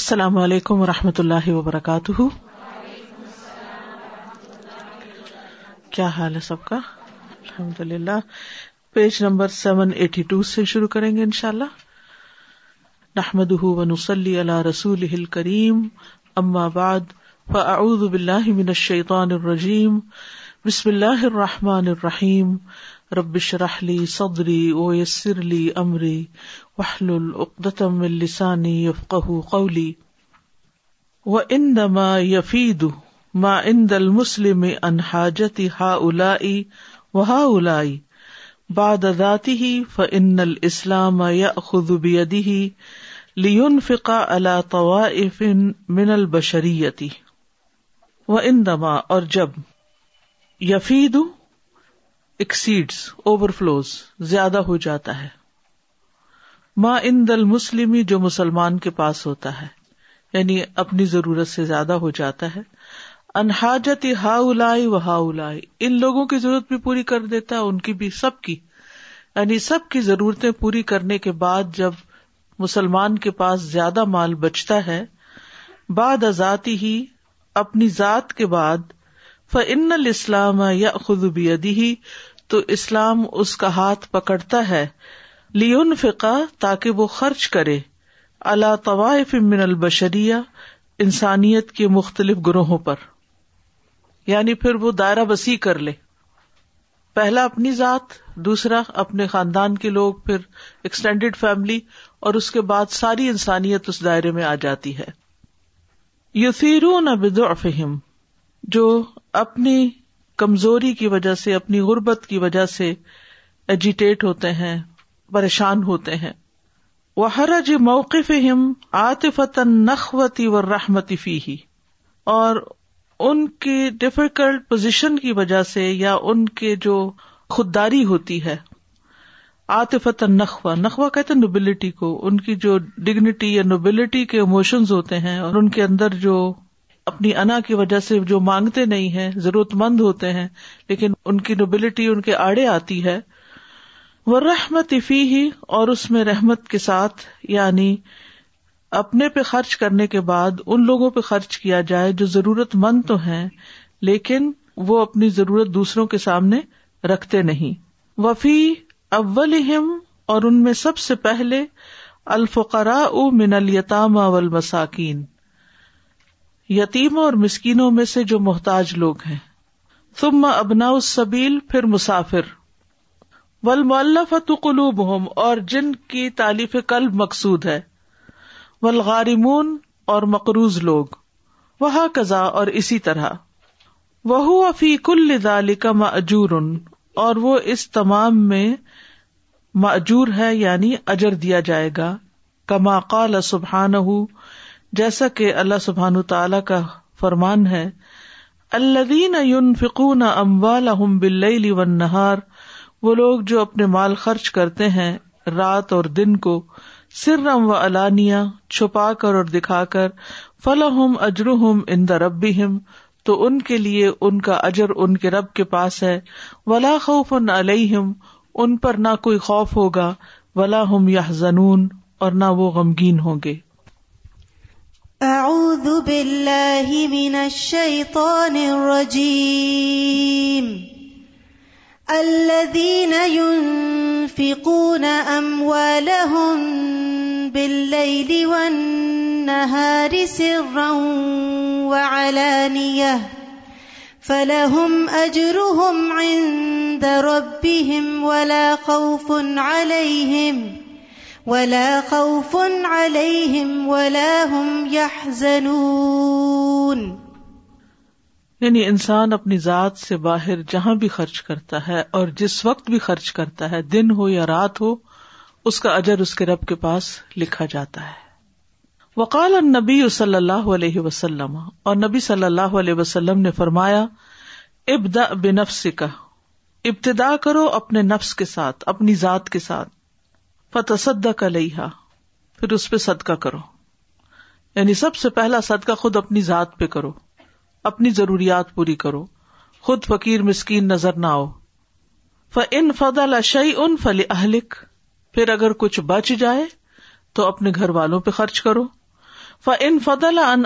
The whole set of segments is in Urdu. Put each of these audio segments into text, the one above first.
السلام علیکم و رحمۃ اللہ وبرکاتہ کیا حال ہے سب کا الحمد للہ page number seven eighty two سے شروع کریں گے انشاء اللہ نحمد اللہ رسول ہل کریم من الشی الرجیم بسم اللہ الرحمٰن الرحیم ربش رحلی صدری او یسرلی امری وحل العقدم السانی یفقہ قولی و ان دما یفید ما عند المسلم ان حاجت ہا الائی و ہا الائی بعد ذاته فإن الإسلام يأخذ بيده لينفق على طوائف من البشرية وإنما اور جب يفيد ایکسیڈس اوور فلوز زیادہ ہو جاتا ہے ماں ان دل مسلم جو مسلمان کے پاس ہوتا ہے یعنی اپنی ضرورت سے زیادہ ہو جاتا ہے انہاجت ہا الائی و ہا ان لوگوں کی ضرورت بھی پوری کر دیتا ہے ان کی بھی سب کی یعنی سب کی ضرورتیں پوری کرنے کے بعد جب مسلمان کے پاس زیادہ مال بچتا ہے بعد ذاتی ہی اپنی ذات کے بعد فن الاسلام یا خدبی ادی تو اسلام اس کا ہاتھ پکڑتا ہے لیون فقا تاکہ وہ خرچ کرے اللہ طوائف من البشریہ انسانیت کے مختلف گروہوں پر یعنی پھر وہ دائرہ بسی کر لے پہلا اپنی ذات دوسرا اپنے خاندان کے لوگ پھر ایکسٹینڈیڈ فیملی اور اس کے بعد ساری انسانیت اس دائرے میں آ جاتی ہے یوسیرون فہم جو اپنی کمزوری کی وجہ سے اپنی غربت کی وجہ سے ایجیٹیٹ ہوتے ہیں پریشان ہوتے ہیں وہ حرج موقف ہم آتفت نخوتی و رحمتی فی ہی اور ان کی ڈفیکلٹ پوزیشن کی وجہ سے یا ان کے جو خود داری ہوتی ہے آتفت نخوا نخوا کہتے نوبلٹی کو ان کی جو ڈگنیٹی یا نوبلٹی کے اموشنز ہوتے ہیں اور ان کے اندر جو اپنی انا کی وجہ سے جو مانگتے نہیں ہے ضرورت مند ہوتے ہیں لیکن ان کی نوبلٹی ان کے آڑے آتی ہے وہ رحمت افی ہی اور اس میں رحمت کے ساتھ یعنی اپنے پہ خرچ کرنے کے بعد ان لوگوں پہ خرچ کیا جائے جو ضرورت مند تو ہیں لیکن وہ اپنی ضرورت دوسروں کے سامنے رکھتے نہیں وفی اول اور ان میں سب سے پہلے الفقرا من الیتام مساکین یتیموں اور مسکینوں میں سے جو محتاج لوگ ہیں ثم ابنا پھر مسافر قلوب ہوم اور جن کی تالیف کلب مقصود ہے ولغارمون اور مقروض لوگ وہ کزا اور اسی طرح وہ کل کا معجور اور وہ اس تمام میں معجور ہے یعنی اجر دیا جائے گا کما قال سبحان ہوں جیسا کہ اللہ سبحان تعالی کا فرمان ہے الدین یون فکون اموال بل ون نہار وہ لوگ جو اپنے مال خرچ کرتے ہیں رات اور دن کو سر ام و الانیا چھپا کر اور دکھا کر فل ہم اجر ہم اندا ربی ہم تو ان کے لیے ان کا اجر ان کے رب کے پاس ہے ولا خوف ان علیہم ان پر نہ کوئی خوف ہوگا ولا ہم یا زنون اور نہ وہ غمگین ہوں گے اعوذ باللہ من الشیطان الرجیم الذين ينفقون اموالهم بالليل والنهار سرا وعلانية فلهم اجرهم عند ربهم ولا خوف عليهم ولا ولا خوف عليهم هم يحزنون یعنی انسان اپنی ذات سے باہر جہاں بھی خرچ کرتا ہے اور جس وقت بھی خرچ کرتا ہے دن ہو یا رات ہو اس کا اجر اس کے رب کے پاس لکھا جاتا ہے وقال النبی صلی اللہ علیہ وسلم اور نبی صلی اللہ علیہ وسلم نے فرمایا ابدا بنفس کا ابتدا کرو اپنے نفس کے ساتھ اپنی ذات کے ساتھ فتصد کا لیہ پھر اس پہ صدقہ کرو یعنی سب سے پہلا صدقہ خود اپنی ذات پہ کرو اپنی ضروریات پوری کرو خود فقیر مسکین نظر نہ آؤ ف ان فد ال ان فل اہلک پھر اگر کچھ بچ جائے تو اپنے گھر والوں پہ خرچ کرو ف ان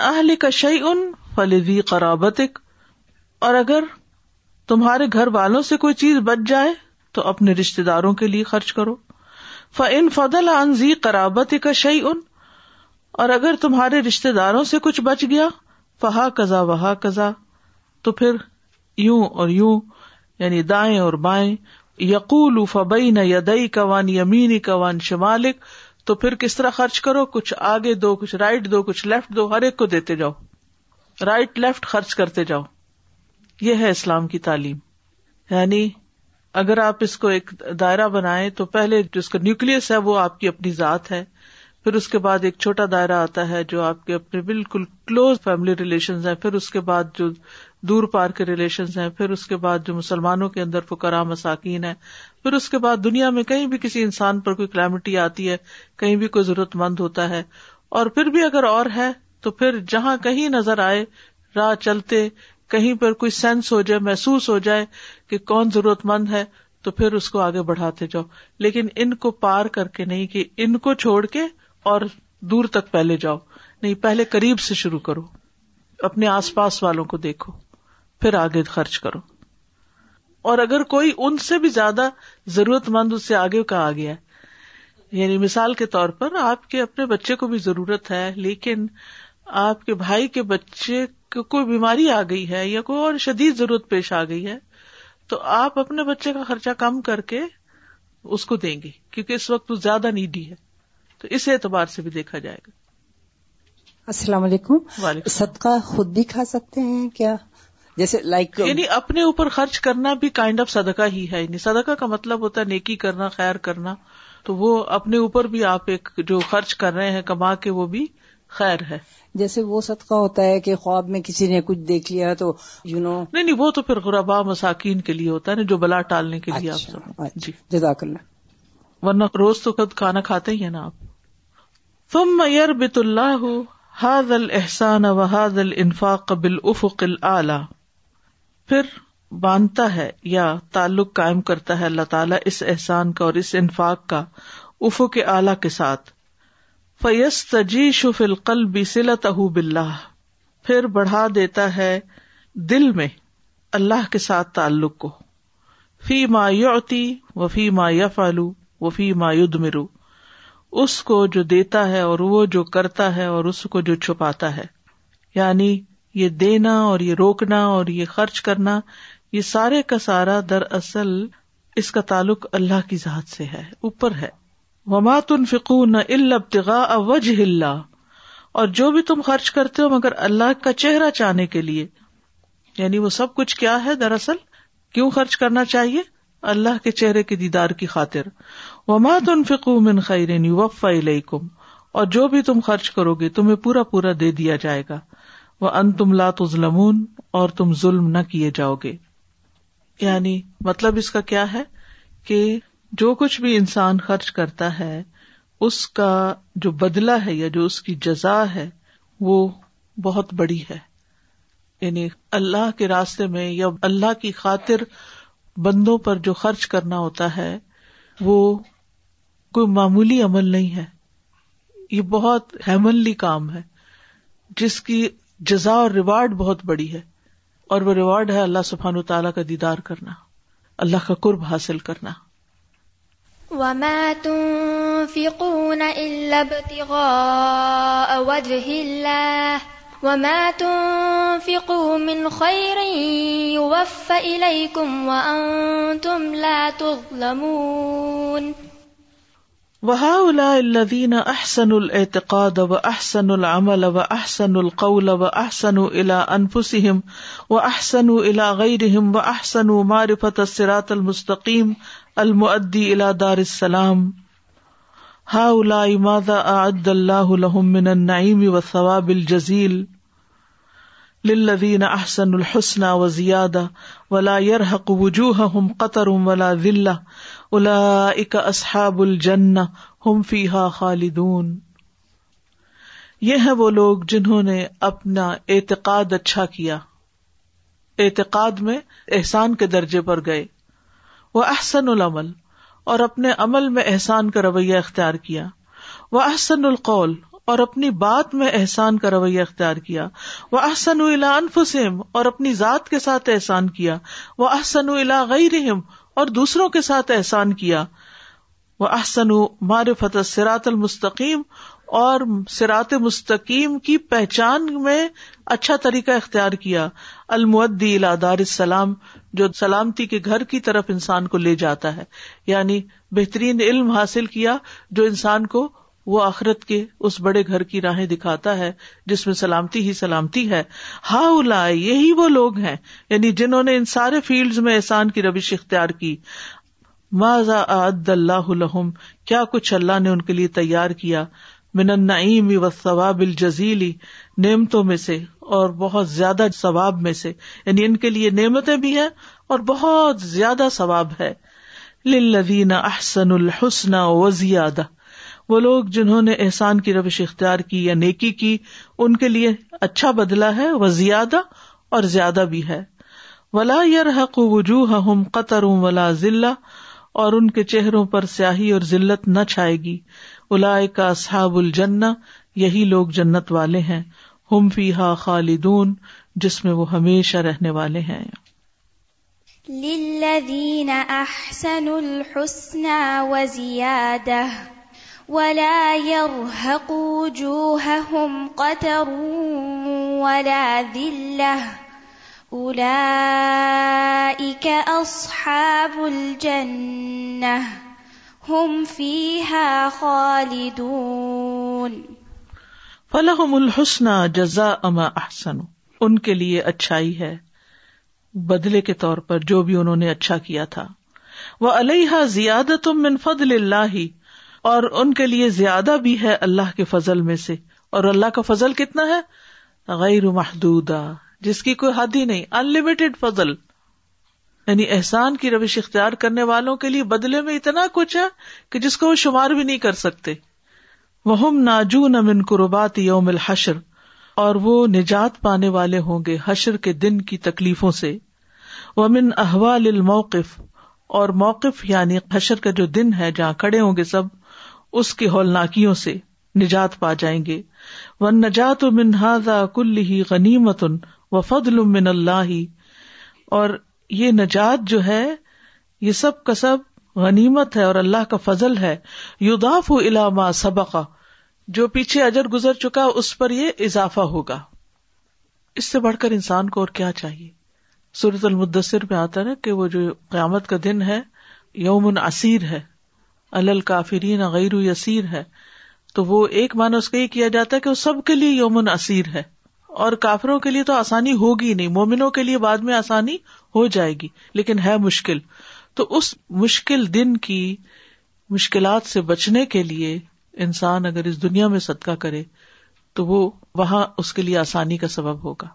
اہل کا شعیع ان فل وی قرابتک اور اگر تمہارے گھر والوں سے کوئی چیز بچ جائے تو اپنے رشتے داروں کے لیے خرچ کرو ف ان فضل انزی قرابت کا شعی ان اور اگر تمہارے رشتے داروں سے کچھ بچ گیا فہا کزا وہا کزا تو پھر یوں اور یوں یعنی دائیں اور بائیں یقول فبئی نہ یدئی قوان یمینی مینی قوان شمالک تو پھر کس طرح خرچ کرو کچھ آگے دو کچھ رائٹ دو کچھ لیفٹ دو ہر ایک کو دیتے جاؤ رائٹ لیفٹ خرچ کرتے جاؤ یہ ہے اسلام کی تعلیم یعنی اگر آپ اس کو ایک دائرہ بنائیں تو پہلے جو اس کا نیوکلس ہے وہ آپ کی اپنی ذات ہے پھر اس کے بعد ایک چھوٹا دائرہ آتا ہے جو آپ کے اپنے بالکل کلوز فیملی ریلیشنز ہیں پھر اس کے بعد جو دور پار کے ریلیشنز ہیں پھر اس کے بعد جو مسلمانوں کے اندر فکرا مساکین ہے پھر اس کے بعد دنیا میں کہیں بھی کسی انسان پر کوئی کلیمٹی آتی ہے کہیں بھی کوئی ضرورت مند ہوتا ہے اور پھر بھی اگر اور ہے تو پھر جہاں کہیں نظر آئے راہ چلتے کہیں پر کوئی سینس ہو جائے محسوس ہو جائے کہ کون ضرورت مند ہے تو پھر اس کو آگے بڑھاتے جاؤ لیکن ان کو پار کر کے نہیں کہ ان کو چھوڑ کے اور دور تک پہلے جاؤ نہیں پہلے قریب سے شروع کرو اپنے آس پاس والوں کو دیکھو پھر آگے خرچ کرو اور اگر کوئی ان سے بھی زیادہ ضرورت مند اس سے آگے کا آ گیا یعنی مثال کے طور پر آپ کے اپنے بچے کو بھی ضرورت ہے لیکن آپ کے بھائی کے بچے کو کوئی بیماری آ گئی ہے یا کوئی اور شدید ضرورت پیش آ گئی ہے تو آپ اپنے بچے کا خرچہ کم کر کے اس کو دیں گے کیونکہ اس وقت وہ زیادہ نیڈی ہے تو اس اعتبار سے بھی دیکھا جائے گا السلام علیکم صدقہ خود بھی کھا سکتے ہیں کیا جیسے لائک like یعنی اپنے اوپر خرچ کرنا بھی کائنڈ آف صدقہ ہی ہے یعنی صدقہ کا مطلب ہوتا ہے نیکی کرنا خیر کرنا تو وہ اپنے اوپر بھی آپ ایک جو خرچ کر رہے ہیں کما کے وہ بھی خیر ہے جیسے وہ صدقہ ہوتا ہے کہ خواب میں کسی نے کچھ دیکھ لیا تو یو نو نہیں وہ تو پھر غربا مساکین کے لیے ہوتا ہے جو بلا ٹالنے کے لیے آپ اچھا، اچھا، جی جزاک اللہ ورنہ روز تو خود کھانا کھاتے ہی نا آپ تم میئر بت اللہ حاض الحسان و حاض الفاق کا بل اف پھر باندھتا ہے یا تعلق قائم کرتا ہے اللہ تعالیٰ اس احسان کا اور اس انفاق کا افو کے اعلی کے ساتھ فیس تجی شفل فلقل بلتح بہ پھر بڑھا دیتا ہے دل میں اللہ کے ساتھ تعلق کو فی ما یوتی و فی ما یف علو و فی مایو مرو اس کو جو دیتا ہے اور وہ جو کرتا ہے اور اس کو جو چھپاتا ہے یعنی یہ دینا اور یہ روکنا اور یہ خرچ کرنا یہ سارے کا سارا دراصل اس کا تعلق اللہ کی ذات سے ہے اوپر ہے و مات ان فکو جو بھی تم خرچ کرتے ہو مگر اللہ کا چہرہ چاہنے کے لیے یعنی وہ سب کچھ کیا ہے دراصل کیوں خرچ کرنا چاہیے اللہ کے چہرے کی دیدار کی خاطر وما تن فکو من خیرینی وفا علیکم اور جو بھی تم خرچ کرو گے تمہیں پورا پورا دے دیا جائے گا وہ ان تم لات ظلمون اور تم ظلم نہ کیے جاؤ گے یعنی مطلب اس کا کیا ہے کہ جو کچھ بھی انسان خرچ کرتا ہے اس کا جو بدلا ہے یا جو اس کی جزا ہے وہ بہت بڑی ہے یعنی اللہ کے راستے میں یا اللہ کی خاطر بندوں پر جو خرچ کرنا ہوتا ہے وہ کوئی معمولی عمل نہیں ہے یہ بہت ہیمنلی کام ہے جس کی جزا اور ریوارڈ بہت بڑی ہے اور وہ ریوارڈ ہے اللہ سبحان و تعالیٰ کا دیدار کرنا اللہ کا قرب حاصل کرنا وما تنفقون إلا ابتغاء وجه الله وما تنفقوا من خير يوفى إليكم وأنتم لا تظلمون وهؤلاء الذين أحسنوا الاعتقاد وأحسنوا العمل وأحسنوا القول وأحسنوا إلى أنفسهم وأحسنوا إلى غيرهم وأحسنوا معرفة الصراط المستقيم المعدی الا دار السلام ہا الا ماذا اعد اللہ لهم من النعیم والثواب الجزیل للذین احسن الحسنى وزیادہ ولا يرحق وجوههم قطر ولا ذلہ اولئک اصحاب الجنہ ہم فیها خالدون یہ ہیں وہ لوگ جنہوں نے اپنا اعتقاد اچھا کیا اعتقاد میں احسان کے درجے پر گئے وہ احسن العمل اور اپنے عمل میں احسان کا رویہ اختیار کیا وہ احسن القول اور اپنی بات میں احسان کا رویہ اختیار کیا وہ احسن الا انفسم اور اپنی ذات کے ساتھ احسان کیا وہ احسن الا غیر رحم اور دوسروں کے ساتھ احسان کیا وہ احسن معرفت سرات المستقیم اور سرات مستقیم کی پہچان میں اچھا طریقہ اختیار کیا الادار السلام جو سلامتی کے گھر کی طرف انسان کو لے جاتا ہے یعنی بہترین علم حاصل کیا جو انسان کو وہ آخرت کے اس بڑے گھر کی راہیں دکھاتا ہے جس میں سلامتی ہی سلامتی ہے ہا الا یہی وہ لوگ ہیں یعنی جنہوں نے ان سارے فیلڈز میں احسان کی روش اختیار کی ماضا عد اللہ کیا کچھ اللہ نے ان کے لیے تیار کیا من و ثواب الجزیلی نعمتوں میں سے اور بہت زیادہ ثواب میں سے یعنی ان کے لیے نعمتیں بھی ہیں اور بہت زیادہ ثواب ہے للذین احسن الحسن وزیادہ وہ لوگ جنہوں نے احسان کی روش اختیار کی یا نیکی کی ان کے لیے اچھا بدلا ہے وزیادہ اور زیادہ بھی ہے ولا يرحق حق وجوہ ہم قطر ولا ذلہ اور ان کے چہروں پر سیاہی اور ذلت نہ چھائے گی الا کا صحاب الجن یہی لوگ جنت والے ہیں ہوم فیحا خالدون جس میں وہ ہمیشہ رہنے والے ہیں للذین احسن الحسن وزیادہ ولا يرهق وجوههم قتر ولا دل کا احابل جنا خالدون فلہم الحسن جزا احسن ان کے لیے اچھائی ہے بدلے کے طور پر جو بھی انہوں نے اچھا کیا تھا وہ علیہ زیادہ من فضل اللہ اور ان کے لیے زیادہ بھی ہے اللہ کے فضل میں سے اور اللہ کا فضل کتنا ہے غیر محدودہ جس کی کوئی حد ہی نہیں انلمیٹڈ فضل یعنی احسان کی روش اختیار کرنے والوں کے لیے بدلے میں اتنا کچھ ہے کہ جس کو وہ شمار بھی نہیں کر سکتے وہ ناجو نمن قربات یوم الحشر اور وہ نجات پانے والے ہوں گے حشر کے دن کی تکلیفوں سے احوال الموقف اور موقف یعنی حشر کا جو دن ہے جہاں کھڑے ہوں گے سب اس کی ہولناکیوں سے نجات پا جائیں گے وہ نجات و من ہاضا کل ہی غنیمت و فد المن اللہ اور یہ نجات جو ہے یہ سب کا سب غنیمت ہے اور اللہ کا فضل ہے یوداف داف علامہ سبق جو پیچھے اجر گزر چکا اس پر یہ اضافہ ہوگا اس سے بڑھ کر انسان کو اور کیا چاہیے سورت المدثر میں آتا ہے کہ وہ جو قیامت کا دن ہے یوم عصیر ہے الل کافرین غیر ہے تو وہ ایک مانا اس کا یہ کیا جاتا ہے کہ وہ سب کے لیے یومن عصیر ہے اور کافروں کے لیے تو آسانی ہوگی نہیں مومنوں کے لیے بعد میں آسانی ہو جائے گی لیکن ہے مشکل تو اس مشکل دن کی مشکلات سے بچنے کے لیے انسان اگر اس دنیا میں صدقہ کرے تو وہ وہاں اس کے لیے آسانی کا سبب ہوگا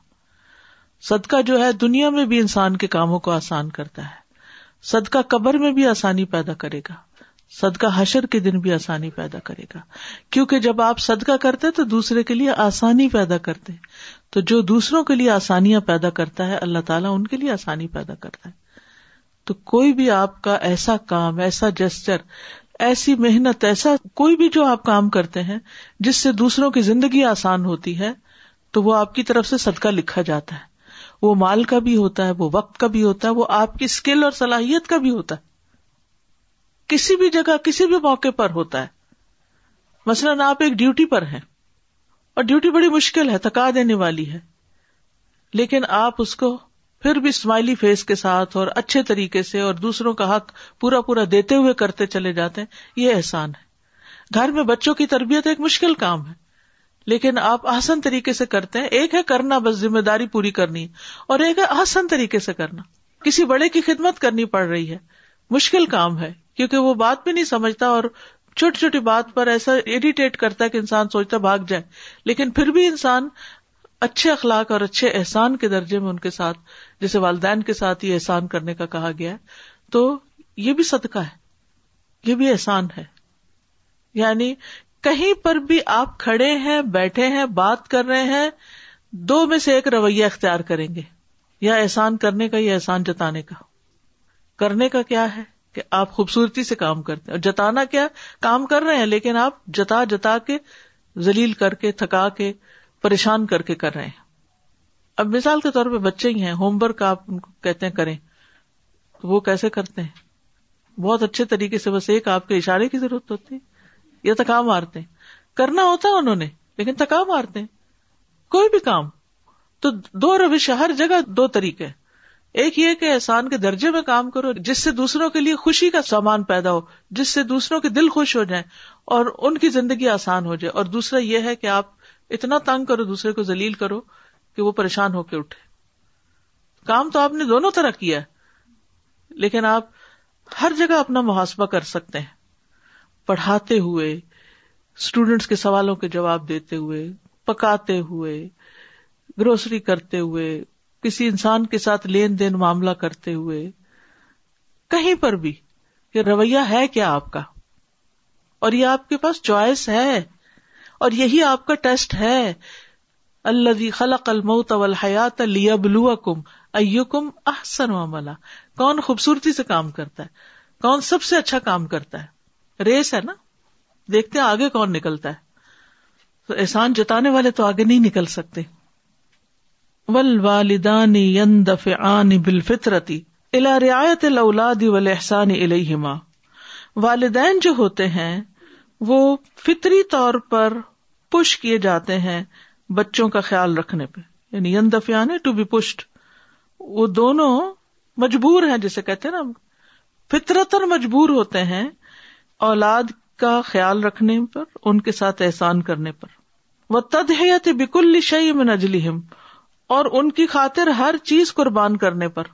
صدقہ جو ہے دنیا میں بھی انسان کے کاموں کو آسان کرتا ہے صدقہ قبر میں بھی آسانی پیدا کرے گا صدقہ حشر کے دن بھی آسانی پیدا کرے گا کیونکہ جب آپ صدقہ کرتے تو دوسرے کے لیے آسانی پیدا کرتے تو جو دوسروں کے لیے آسانیاں پیدا کرتا ہے اللہ تعالیٰ ان کے لیے آسانی پیدا کرتا ہے تو کوئی بھی آپ کا ایسا کام ایسا جسچر ایسی محنت ایسا کوئی بھی جو آپ کام کرتے ہیں جس سے دوسروں کی زندگی آسان ہوتی ہے تو وہ آپ کی طرف سے صدقہ لکھا جاتا ہے وہ مال کا بھی ہوتا ہے وہ وقت کا بھی ہوتا ہے وہ آپ کی اسکل اور صلاحیت کا بھی ہوتا ہے کسی بھی جگہ کسی بھی موقع پر ہوتا ہے مثلاً آپ ایک ڈیوٹی پر ہیں اور ڈیوٹی بڑی مشکل ہے تھکا دینے والی ہے لیکن آپ اس کو پھر بھی اسمائلی فیس کے ساتھ اور اچھے طریقے سے اور دوسروں کا حق پورا پورا دیتے ہوئے کرتے چلے جاتے ہیں یہ احسان ہے گھر میں بچوں کی تربیت ایک مشکل کام ہے لیکن آپ آسن طریقے سے کرتے ہیں ایک ہے کرنا بس ذمہ داری پوری کرنی اور ایک ہے آسن طریقے سے کرنا کسی بڑے کی خدمت کرنی پڑ رہی ہے مشکل کام ہے کیونکہ وہ بات بھی نہیں سمجھتا اور چھوٹی چھوٹی بات پر ایسا اریٹیٹ کرتا ہے کہ انسان سوچتا بھاگ جائے لیکن پھر بھی انسان اچھے اخلاق اور اچھے احسان کے درجے میں ان کے ساتھ جیسے والدین کے ساتھ یہ احسان کرنے کا کہا گیا تو یہ بھی صدقہ ہے یہ بھی احسان ہے یعنی کہیں پر بھی آپ کھڑے ہیں بیٹھے ہیں بات کر رہے ہیں دو میں سے ایک رویہ اختیار کریں گے یا احسان کرنے کا یا احسان جتانے کا کرنے کا کیا ہے کہ آپ خوبصورتی سے کام کرتے ہیں اور جتانا کیا کام کر رہے ہیں لیکن آپ جتا جتا کے ذلیل کر کے تھکا کے پریشان کر کے کر رہے ہیں اب مثال کے طور پہ بچے ہی ہیں ہوم ورک آپ ان کو کہتے ہیں کریں تو وہ کیسے کرتے ہیں بہت اچھے طریقے سے بس ایک آپ کے اشارے کی ضرورت ہوتی ہے یا تھکا مارتے ہیں کرنا ہوتا ہے انہوں نے لیکن تھکا مارتے ہیں کوئی بھی کام تو دو روش ہر جگہ دو طریقے ایک یہ کہ احسان کے درجے میں کام کرو جس سے دوسروں کے لیے خوشی کا سامان پیدا ہو جس سے دوسروں کے دل خوش ہو جائیں اور ان کی زندگی آسان ہو جائے اور دوسرا یہ ہے کہ آپ اتنا تنگ کرو دوسرے کو ذلیل کرو کہ وہ پریشان ہو کے اٹھے کام تو آپ نے دونوں طرح کیا لیکن آپ ہر جگہ اپنا محاسبہ کر سکتے ہیں پڑھاتے ہوئے اسٹوڈینٹس کے سوالوں کے جواب دیتے ہوئے پکاتے ہوئے گروسری کرتے ہوئے کسی انسان کے ساتھ لین دین معاملہ کرتے ہوئے کہیں پر بھی کہ رویہ ہے کیا آپ کا اور یہ آپ کے پاس چوائس ہے اور یہی آپ کا ٹیسٹ ہے اللہ الموت والحیات او کم احسن کون خوبصورتی سے کام کرتا ہے کون سب سے اچھا کام کرتا ہے ریس ہے نا دیکھتے آگے کون نکلتا ہے تو احسان جتانے والے تو آگے نہیں نکل سکتے ول والدانی بال فطرتی الا رعایت والدین جو ہوتے ہیں وہ فطری طور پر پش کیے جاتے ہیں بچوں کا خیال رکھنے پہ یعنی ان دفع ٹو بی پشڈ وہ دونوں مجبور ہیں جسے کہتے ہیں نا فطرتر مجبور ہوتے ہیں اولاد کا خیال رکھنے پر ان کے ساتھ احسان کرنے پر وہ تد ہے یا بکل شعی میں نجلی اور ان کی خاطر ہر چیز قربان کرنے پر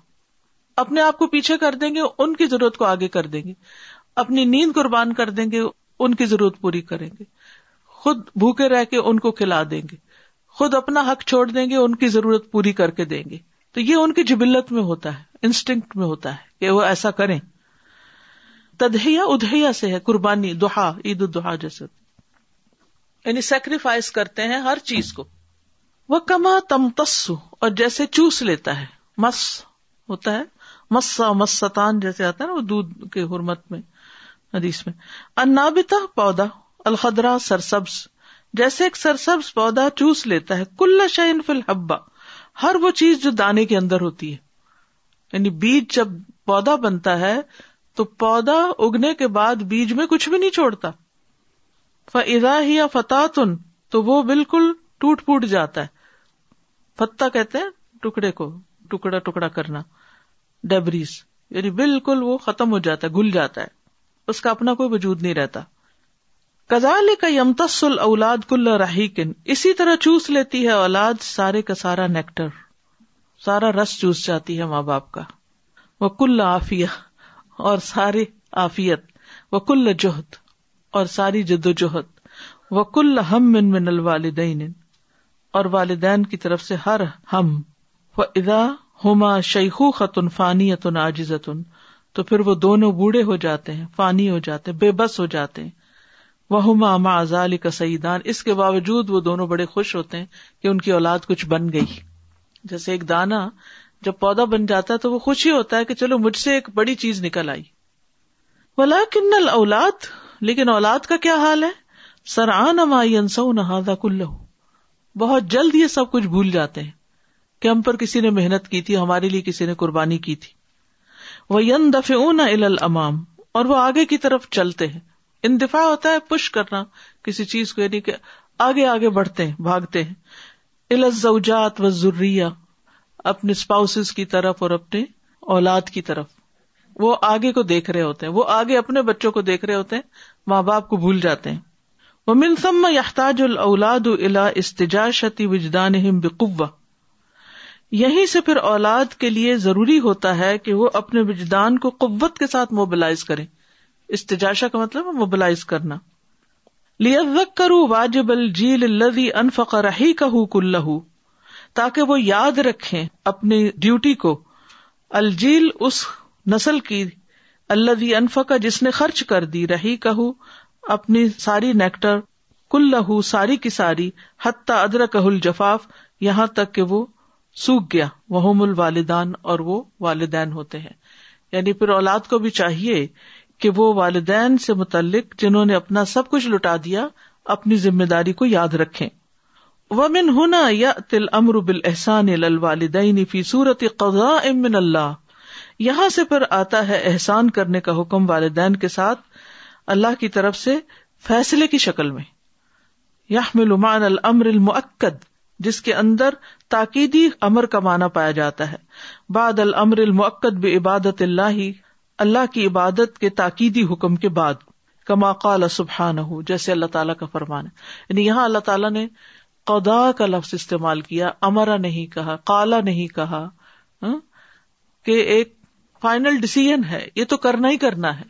اپنے آپ کو پیچھے کر دیں گے ان کی ضرورت کو آگے کر دیں گے اپنی نیند قربان کر دیں گے ان کی ضرورت پوری کریں گے خود بھوکے رہ کے ان کو کھلا دیں گے خود اپنا حق چھوڑ دیں گے ان کی ضرورت پوری کر کے دیں گے تو یہ ان کی جبلت میں ہوتا ہے انسٹنکٹ میں ہوتا ہے کہ وہ ایسا کریں تدہیا ادہیا سے ہے قربانی دہا عید الدہا جیسے یعنی سیکریفائس کرتے ہیں ہر چیز کو وہ کما تمتس اور جیسے چوس لیتا ہے مس ہوتا ہے مسا مستان جیسے آتا ہے نا وہ دودھ کے حرمت میں حدیث میں انابتا پودا الخدرا سرسبز جیسے ایک سرسبز پودا چوس لیتا ہے کل شہین فلحبا ہر وہ چیز جو دانے کے اندر ہوتی ہے یعنی بیج جب پودا بنتا ہے تو پودا اگنے کے بعد بیج میں کچھ بھی نہیں چھوڑتا فضا ہی یا فتح تو وہ بالکل ٹوٹ پوٹ جاتا ہے پتا کہتے ہیں ٹکڑے کو ٹکڑا ٹکڑا کرنا ڈیبریز یعنی بالکل وہ ختم ہو جاتا ہے گل جاتا ہے اس کا اپنا کوئی وجود نہیں رہتا کزال کا یمتس اولاد کل راہی کن اسی طرح چوس لیتی ہے اولاد سارے کا سارا نیکٹر سارا رس چوس جاتی ہے ماں باپ کا وہ کل آفیہ اور سارے آفیت وہ کل جوہت اور ساری جد و جہد وہ کل ہم من من الوالدین اور والدین کی طرف سے ہر ہم ادا ہوما شیخو خطن فانی اتن عجیزن تو پھر وہ دونوں بوڑھے ہو جاتے ہیں فانی ہو جاتے ہیں بے بس ہو جاتے ہیں وہ ہما اما ازال کا سعیدان اس کے باوجود وہ دونوں بڑے خوش ہوتے ہیں کہ ان کی اولاد کچھ بن گئی جیسے ایک دانا جب پودا بن جاتا ہے تو وہ خوش ہی ہوتا ہے کہ چلو مجھ سے ایک بڑی چیز نکل آئی ولا کنل اولاد لیکن اولاد کا کیا حال ہے سرآن مائی انسو نہ کلو بہت جلد یہ سب کچھ بھول جاتے ہیں کہ ہم پر کسی نے محنت کی تھی ہمارے لیے کسی نے قربانی کی تھی وہ ین اون المام اور وہ آگے کی طرف چلتے ہیں اندفاع ہوتا ہے پش کرنا کسی چیز کو یعنی کہ آگے آگے بڑھتے ہیں بھاگتے ہیں الزوجات و ضروریا اپنے اسپاؤس کی طرف اور اپنے اولاد کی طرف وہ آگے کو دیکھ رہے ہوتے ہیں وہ آگے اپنے بچوں کو دیکھ رہے ہوتے ہیں ماں باپ کو بھول جاتے ہیں ومن ثم يحتاج الاولاد الى استجاشت وجدانهم بقوه یہیں سے پھر اولاد کے لیے ضروری ہوتا ہے کہ وہ اپنے وجدان کو قوت کے ساتھ موبلائز کریں استجاشا کا مطلب موبلائز کرنا لیزک کرو واجب الجیل الذي انفق رہی كله تاکہ وہ یاد رکھیں اپنی ڈیوٹی کو الجیل اس نسل کی اللہ انفقا جس نے خرچ کر دی رہی کہ اپنی ساری نیکٹر کل لہو ساری کی ساری حتیٰ ادر الجفاف یہاں تک کہ وہ سوکھ گیا وہ والدین ہوتے ہیں یعنی پھر اولاد کو بھی چاہیے کہ وہ والدین سے متعلق جنہوں نے اپنا سب کچھ لٹا دیا اپنی ذمہ داری کو یاد رکھے ومن ہونا یا تل امر بل احسان والدین اللہ یہاں سے پھر آتا ہے احسان کرنے کا حکم والدین کے ساتھ اللہ کی طرف سے فیصلے کی شکل میں یحم علمان المر المعقد جس کے اندر تاکیدی امر کا معنی پایا جاتا ہے بعد العمر المعقد بے عبادت اللہ اللہ کی عبادت کے تاکیدی حکم کے بعد کما قال سبحان ہو جیسے اللہ تعالیٰ کا فرمان ہے یعنی یہاں اللہ تعالیٰ نے قدا کا لفظ استعمال کیا امرا نہیں کہا کالا نہیں کہا ہاں، کہ ایک فائنل ڈسیزن ہے یہ تو کرنا ہی کرنا ہے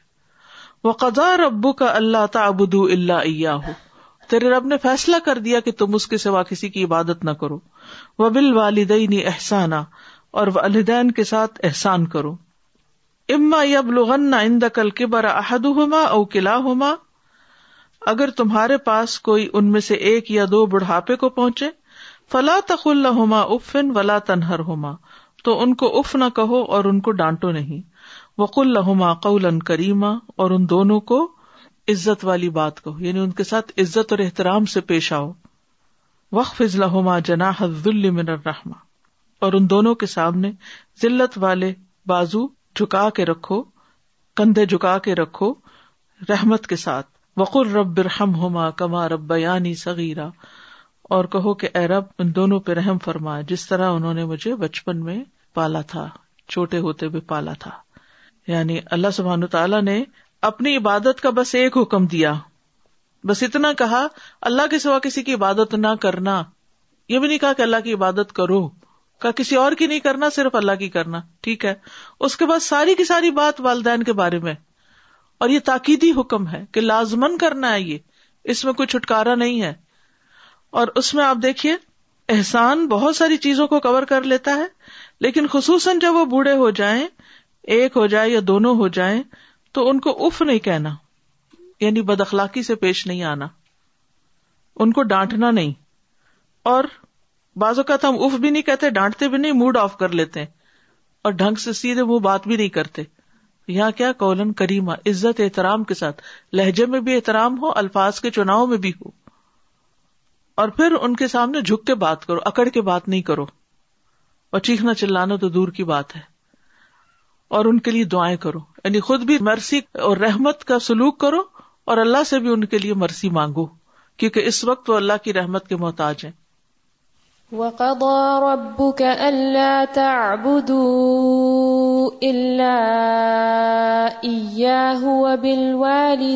وہ قزا ربو کا اللہ تعبد اللہ عیا ہو تیرے رب نے فیصلہ کر دیا کہ تم اس کے سوا کسی کی عبادت نہ کرو وہ بال والدین احسانہ اور والدین کے ساتھ احسان کرو اما لغن ان دقل برا احد ہوما او قلعہ ہوما اگر تمہارے پاس کوئی ان میں سے ایک یا دو بڑھاپے کو پہنچے فلا خلا ہوما افن ولا تنہر ہوما تو ان کو اف نہ کہو اور ان کو ڈانٹو نہیں وقل لہما قل کریما اور ان دونوں کو عزت والی بات یعنی ان کے ساتھ عزت اور احترام سے پیش آؤ وقف لہما جناح من رحما اور ان دونوں کے سامنے ذلت والے بازو جھکا کے رکھو کندھے جھکا کے رکھو رحمت کے ساتھ وقر رب برہم ہوما کما رب بیانی سگیرہ اور کہو کہ ایرب ان دونوں پہ رحم فرما جس طرح انہوں نے مجھے بچپن میں پالا تھا چھوٹے ہوتے ہوئے پالا تھا یعنی اللہ سبحان تعالیٰ نے اپنی عبادت کا بس ایک حکم دیا بس اتنا کہا اللہ کے سوا کسی کی عبادت نہ کرنا یہ بھی نہیں کہا کہ اللہ کی عبادت کرو کسی اور کی نہیں کرنا صرف اللہ کی کرنا ٹھیک ہے اس کے بعد ساری کی ساری بات والدین کے بارے میں اور یہ تاکیدی حکم ہے کہ لازمن کرنا ہے یہ اس میں کوئی چھٹکارا نہیں ہے اور اس میں آپ دیکھیے احسان بہت ساری چیزوں کو کور کر لیتا ہے لیکن خصوصاً جب وہ بوڑھے ہو جائیں ایک ہو جائے یا دونوں ہو جائیں تو ان کو اف نہیں کہنا یعنی بد اخلاقی سے پیش نہیں آنا ان کو ڈانٹنا نہیں اور بعض اوقات ہم اف بھی نہیں کہتے ڈانٹتے بھی نہیں موڈ آف کر لیتے اور ڈھنگ سے سیدھے وہ بات بھی نہیں کرتے یہاں کیا کولن کریما عزت احترام کے ساتھ لہجے میں بھی احترام ہو الفاظ کے چناؤ میں بھی ہو اور پھر ان کے سامنے جھک کے بات کرو اکڑ کے بات نہیں کرو اور چیخنا چلانا تو دور کی بات ہے اور ان کے لیے دعائیں کرو یعنی خود بھی مرسی اور رحمت کا سلوک کرو اور اللہ سے بھی ان کے لیے مرسی مانگو کیونکہ اس وقت وہ اللہ کی رحمت کے محتاج ہیں ابو کے اللہ تاب اللہ ہو بل والی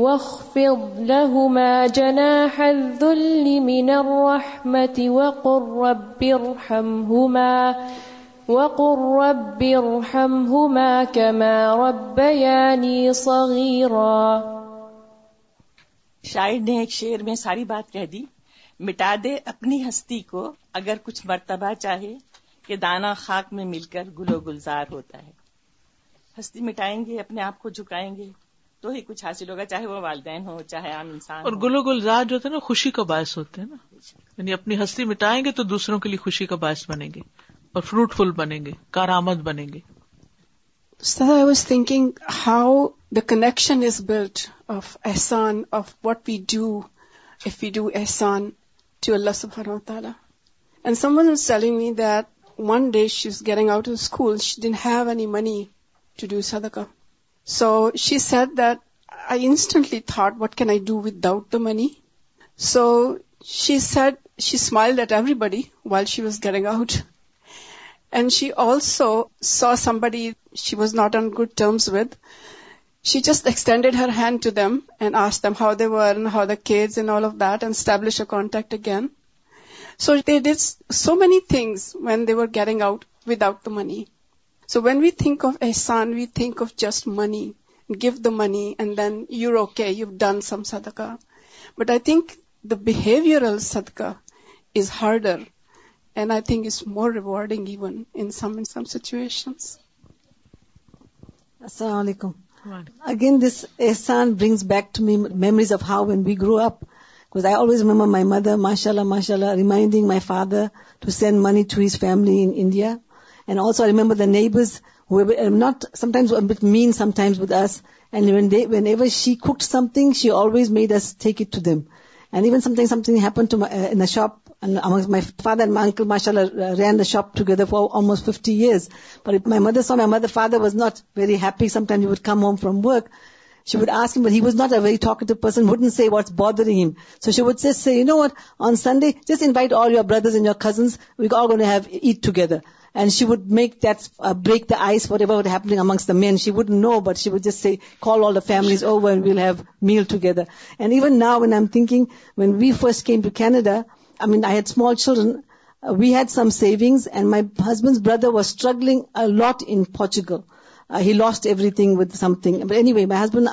واخفض لهما جناح الذل من الرحمة وقل رب ارحمهما وقل رب ارحمهما كما ربياني صغيرا شاعر نے ایک شعر میں ساری بات کہہ دی مٹا دے اپنی ہستی کو اگر کچھ مرتبہ چاہے کہ دانا خاک میں مل کر گلو گلزار ہوتا ہے ہستی مٹائیں گے اپنے آپ کو جھکائیں گے تو ہی کچھ حاصل ہوگا چاہے وہ والدین ہو چاہے عام انسان اور گلو گلزار جو نا خوشی کا باعث ہوتے ہیں نا یعنی اپنی ہستی مٹائیں گے تو دوسروں کے لیے خوشی کا باعث بنے گی اور فروٹ فل بنے گے کارآمد بنے گے I was thinking how the connection is built of Ehsan of what we do if you do Ehsan to اللہ سب تعالیٰ and someone one is is telling me that day she she getting out of school done have any money to do سد So she said that I instantly thought, what can I do without the money? So she said she smiled at everybody while she was getting out. And she also saw somebody she was not on good terms with. She just extended her hand to them and asked them how they were and how the kids and all of that, and established a contact again. So they did so many things when they were getting out without the money. So when we think of Ehsan we think of just money give the money and then you you're you done some سدکا but I think the behaviour is harder and I think is more rewarding even in some in some situation السلام علیکم again this Ehsan brings back to me memories of how when we grow up because I always remember my mother ماشاء اللہ ماشاء اللہ reminding my father to send money to his family India And also I remember the neighbors who were um, not, sometimes were a bit mean sometimes with us. And whenever she cooked something, she always made us take it to them. And even sometimes something happened to uh, in the shop. And amongst my father and my uncle, mashallah, uh, ran the shop together for almost 50 years. But if my mother saw my father was not very happy. Sometimes he would come home from work she would ask him, but he was not a very talkative person, wouldn't say what's bothering him. So she would just say, you know what, on Sunday, just invite all your brothers and your cousins. We're all going to eat together. And she would make that, uh, break the ice, whatever was happening amongst the men. She wouldn't know, but she would just say, call all the families over and we'll have meal together. And even now when I'm thinking, when we first came to Canada, I mean, I had small children. Uh, we had some savings and my husband's brother was struggling a lot in Portugal. Lost everything with something anyway my his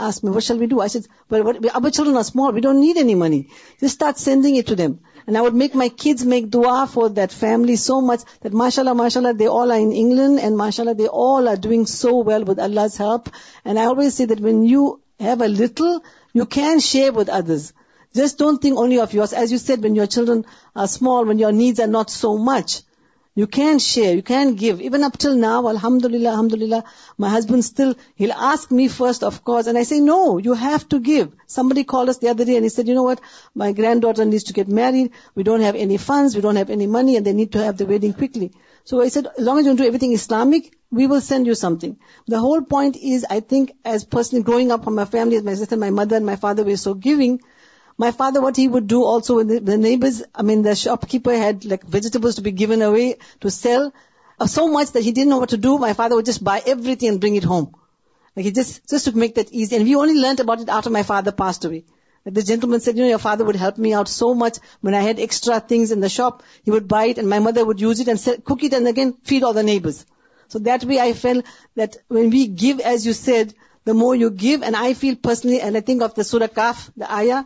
small we don't need any money just sending item and I would make my kids make the for daily so much ماشاء اللہ ماشاء اللہ they all on England and ماشاء اللہ they all are doing so well with Allah help and I always see that when you have a little you can share with others just don't think only of you us as you said been your children small when your needs are not so much You can share, you can give. Even up till now, alhamdulillah, my husband still, he'll ask me first, of course, and I say, no, you have to give. Somebody called us the other day and he said, you know what, my granddaughter needs to get married, we don't have any funds, we don't have any money, and they need to have the wedding quickly. So I said, as long as you do everything Islamic, we will send you something. The whole point is, I think, as personally growing up from my family, as my sister, my mother and my father were so giving, my father, what he would do also with the neighbors, the shopkeeper had like vegetables to be given away to sell, uh, so much that he didn't know what to do. My father would just buy everything and bring it home. Like he just to make that easy. And we only learnt about it after my father passed away. Like the gentleman said, your father would help me out so much. When I had extra things in the shop, he would buy it and my mother would use it and sell, cook it and again feed all the neighbors. So that way I felt that when we give, as you said, the more you give, and I feel personally, and I think of the Surah Kaf, the ayah,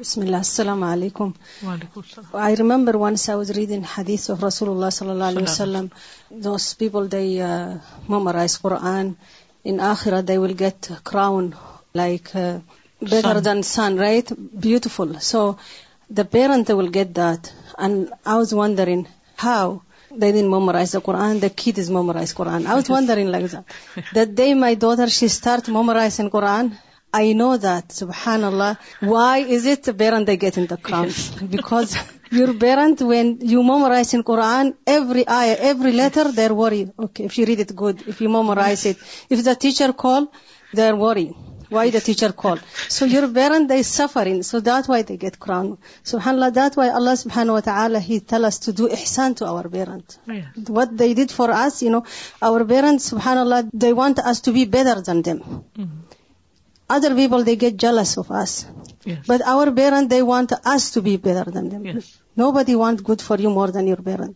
بسم اللہ السلام علیکم آئی ریمبر ریڈ ان حدیث رسول اللہ صلی اللہ علیہ آخر they will get crown like beautiful so the parent will get then is وندرائز مومورائز وندر memorise in Quran I know that سبحان اللہ وائی از اٹ بیرن دے گیت این دا کر because you rerun when you مومر I every letter there worry read it give you mom سف is the teacher call there are worry why the teacher call so your parent they سفرات why they get کرا سبحان اللہ دات وائی اللہ سبحان وحسان to our parent what they do for us you know our parent سبحان اللہ دے وانٹ ٹو بیم بول دے گی جل اس بٹ اوورٹ bat no but good for you مورن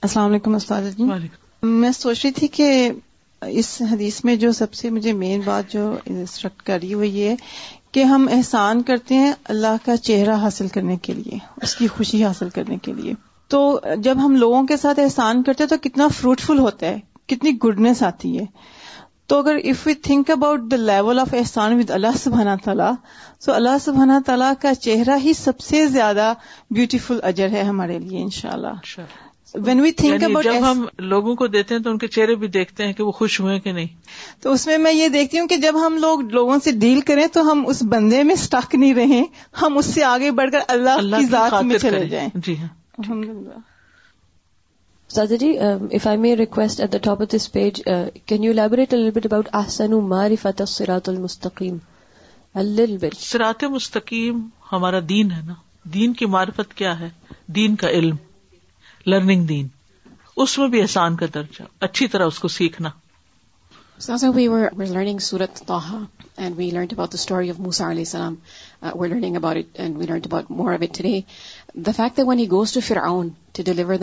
السلام علیکم استاد میں سوچ رہی تھی کہ اس حدیث میں جو سب سے مجھے مین بات جو انسٹرکٹ کری وہ یہ کہ ہم احسان کرتے ہیں اللہ کا چہرہ حاصل کرنے کے لیے اس کی خوشی حاصل کرنے کے لیے تو جب ہم لوگوں کے ساتھ احسان کرتے ہیں تو کتنا فروٹفل ہوتا ہے کتنی گڈنس آتی ہے تو اگر if you think about the level of Ehsan with اللہ سبحانہ تعالیٰ تو اللہ سبحانہ تعالیٰ کا چہرہ ہی سب سے زیادہ بیوٹیفل اجر ہے ہمارے لیے شاء اللہ وین وی تھنک اباؤٹ جب ہم لوگوں کو دیتے ہیں تو ان کے چہرے بھی دیکھتے ہیں کہ وہ خوش ہوئے کہ نہیں تو اس میں میں یہ دیکھتی ہوں کہ جب ہم لوگ لوگوں سے ڈیل کریں تو ہم اس بندے میں اسٹاک نہیں رہیں ہم اس سے آگے بڑھ کر اللہ اللہ کی ذات میں چلے جائیں جی ہاں الحمد للہ request at the top can you liberate مستقیم ہمارا علم لرننگ بھی احسان کا درجہ اچھی طرح the fact when he goes to فی آؤن to delivery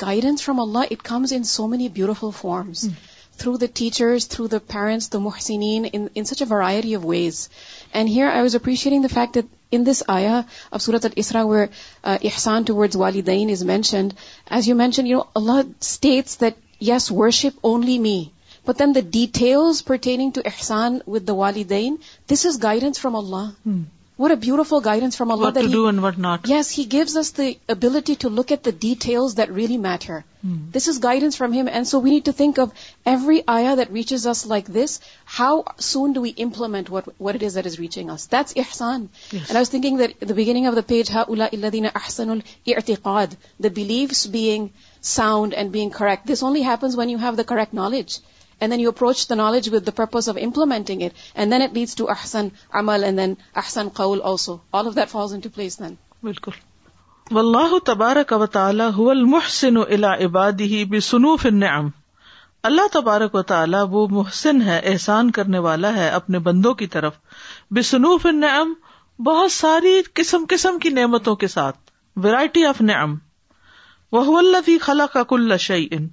guidance from Allah it comes in so many beautiful forms through the teachers through the parents the محسنین ways and here I was appreciating the fact ابسورت اصرا ویئر احسان ٹو ورڈز والدین is mentioned as you mention you know Allah states that yes worship only me pain the details pertaining to احسان ود دا والدین دس is guidance from Allah or a beautiful guidance from Allah yes he gives us the ability to look at the details that really matter this is guidance from him and so we need to think up every آیا that reach is us like this how soon do we implement what is reaching احسانگ the beginning of the page how الا اللہ دین احسن القاد the believe is being knowledge with implementing کا وطمحی بے سنوف اللہ تبارک و تعالیٰ وہ محسن ہے احسان کرنے والا ہے اپنے بندوں کی طرف بے سنوف ارن بہت ساری قسم قسم کی نعمتوں کے ساتھ ویرائٹی آف نعم وہ اللہ خلا کا کل ان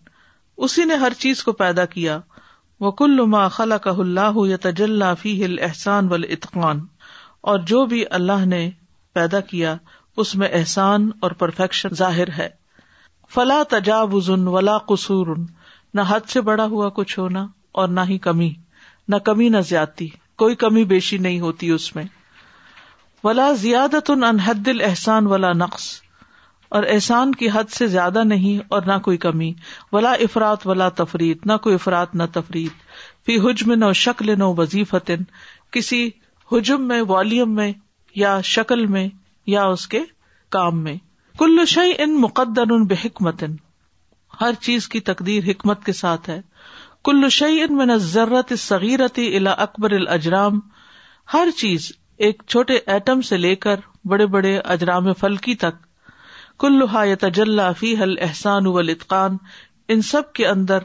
اسی نے ہر چیز کو پیدا کیا وہ کل ما خلا کا اللہ یا تجلا فی ول اطقان اور جو بھی اللہ نے پیدا کیا اس میں احسان اور پرفیکشن ظاہر ہے فلا تجاوز ولا قصور نہ حد سے بڑا ہوا کچھ ہونا اور نہ ہی کمی نہ کمی نہ زیادتی کوئی کمی بیشی نہیں ہوتی اس میں ولا زیادتن انحد الحسان ولا نقص اور احسان کی حد سے زیادہ نہیں اور نہ کوئی کمی ولا افراد ولا تفریح نہ کوئی افراد نہ تفریح فی حجم نو شکل نو وظیفت کسی حجم میں والیوم میں یا شکل میں یا اس کے کام میں کل شع ان مقدر ان بحکمت ہر چیز کی تقدیر حکمت کے ساتھ ہے کل شعی ان میں ضرورت صغیرتی الا اکبر الاجرام ہر چیز ایک چھوٹے ایٹم سے لے کر بڑے بڑے اجرام فلکی تک کلحا یا تجلا فی حل احسان ولیطقان ان سب کے اندر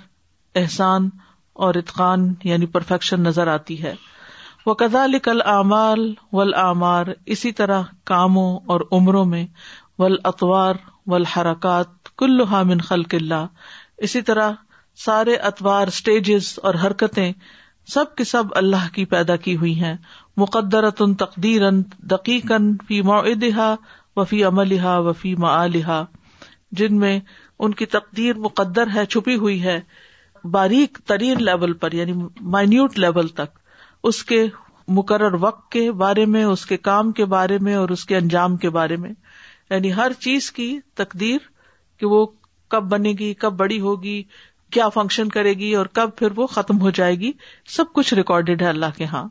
احسان اور اطقان یعنی پرفیکشن نظر آتی ہے وہ قزا اعمال ول اعمار اسی طرح کاموں اور عمروں میں ول اطوار و الحرکات کل من خل اللہ اسی طرح سارے اطوار اسٹیجز اور حرکتیں سب کے سب اللہ کی پیدا کی ہوئی ہیں مقدرۃ تقدیر دقیقن فی معدہ وفی عمل ہا وفی معلحا جن میں ان کی تقدیر مقدر ہے چھپی ہوئی ہے باریک ترین لیول پر یعنی مائنیوٹ لیول تک اس کے مقرر وقت کے بارے میں اس کے کام کے بارے میں اور اس کے انجام کے بارے میں یعنی ہر چیز کی تقدیر کہ وہ کب بنے گی کب بڑی ہوگی کیا فنکشن کرے گی اور کب پھر وہ ختم ہو جائے گی سب کچھ ریکارڈیڈ ہے اللہ کے ہاں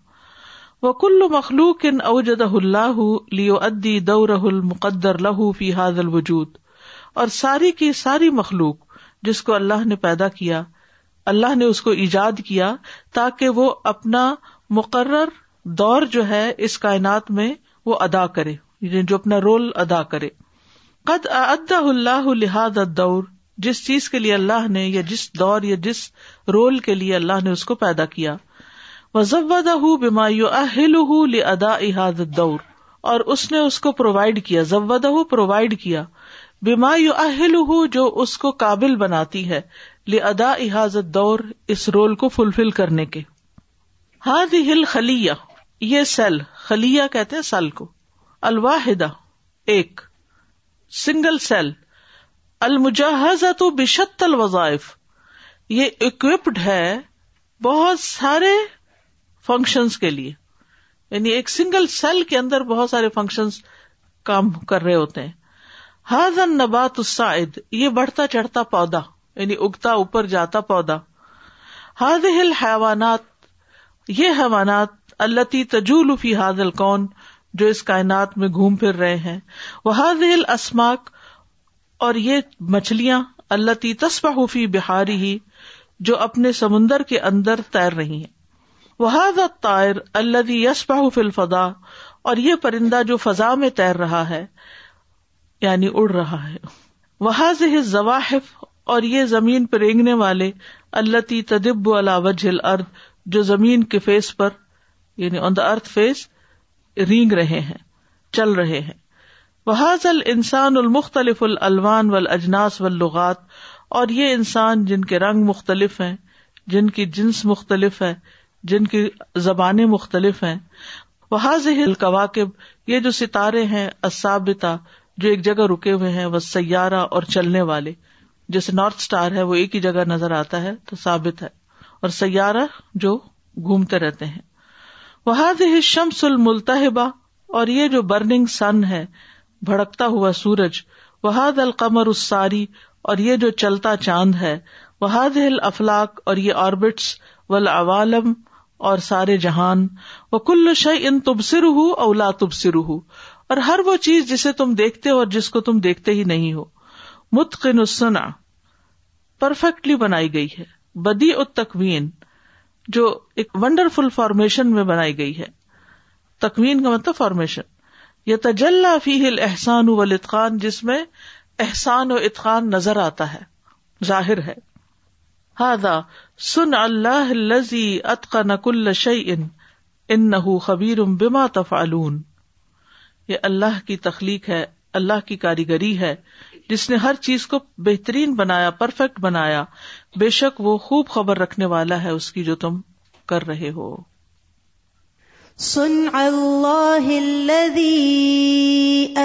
وہ کل مخلوق ان اوجد اللہ لیو ادی دور المقدر لہو فی حاض الوجود اور ساری کی ساری مخلوق جس کو اللہ نے پیدا کیا اللہ نے اس کو ایجاد کیا تاکہ وہ اپنا مقرر دور جو ہے اس کائنات میں وہ ادا کرے یعنی جو اپنا رول ادا کرے قد ادا اللہ لہٰذ دور جس چیز کے لیے اللہ نے یا جس دور یا جس رول کے لیے اللہ نے اس کو پیدا کیا ادا احاد دور اور اس نے اس کو پرووائڈ کیا ضو پرووائڈ کیا بیما جو اس کو قابل بناتی ہے لا احاظت یہ سیل خلییا کہتے ہیں سیل کو الواحدہ ایک سنگل سیل المجاحز تو بشت الوظائف یہ اکوپڈ ہے بہت سارے فنکشنز کے لیے یعنی ایک سنگل سیل کے اندر بہت سارے فنکشنز کام کر رہے ہوتے ہیں ہر نبات یہ بڑھتا چڑھتا پودا یعنی اگتا اوپر جاتا پودا ہل حیوانات یہ حیوانات اللہ تی فی حاضل کون جو اس کائنات میں گھوم پھر رہے ہیں وہ ہل اسماک اور یہ مچھلیاں اللہ تی تسبہ فی بہاری ہی جو اپنے سمندر کے اندر تیر رہی ہیں وہ تائر اللہ یس فل فدا اور یہ پرندہ جو فضا میں تیر رہا ہے یعنی اڑ رہا ہے وہ ضواہف اور یہ زمین پر رینگنے والے تدب تدیب وجہ ارد جو زمین کے فیس پر یعنی آن دا ارتھ فیس رینگ رہے ہیں چل رہے ہیں وہاض السان انسان المختلف الوان و اجناس و لغات اور یہ انسان جن کے رنگ مختلف ہیں جن کی جنس مختلف ہے جن کی زبانیں مختلف ہیں وہ کواقب یہ جو ستارے ہیں اسابتا جو ایک جگہ رکے ہوئے ہیں وہ سیارہ اور چلنے والے جیسے نارتھ اسٹار ہے وہ ایک ہی جگہ نظر آتا ہے تو ثابت ہے اور سیارہ جو گھومتے رہتے ہیں وہ شمس الملتحبا اور یہ جو برننگ سن ہے بھڑکتا ہوا سورج وہاد القمر اساری اور یہ جو چلتا چاند ہے وہ زہل افلاق اور یہ آربٹس ولاوالم اور سارے جہان وہ کل شہ ان تبصر اولا تب لاتبسرو ہو اور ہر وہ چیز جسے تم دیکھتے ہو اور جس کو تم دیکھتے ہی نہیں ہو متقن سنا پرفیکٹلی بنائی گئی ہے بدی التکوین تکوین جو ونڈرفل فارمیشن میں بنائی گئی ہے تکوین کا مطلب فارمیشن یہ تجلا فی ہل احسان و لطخان جس میں احسان و اطخان نظر آتا ہے ظاہر ہے ہاد سن اللہ لذی نق اللہ شعی ان نہ خبیر بما یہ اللہ کی تخلیق ہے اللہ کی کاریگری ہے جس نے ہر چیز کو بہترین بنایا پرفیکٹ بنایا بے شک وہ خوب خبر رکھنے والا ہے اس کی جو تم کر رہے ہو سن اللہ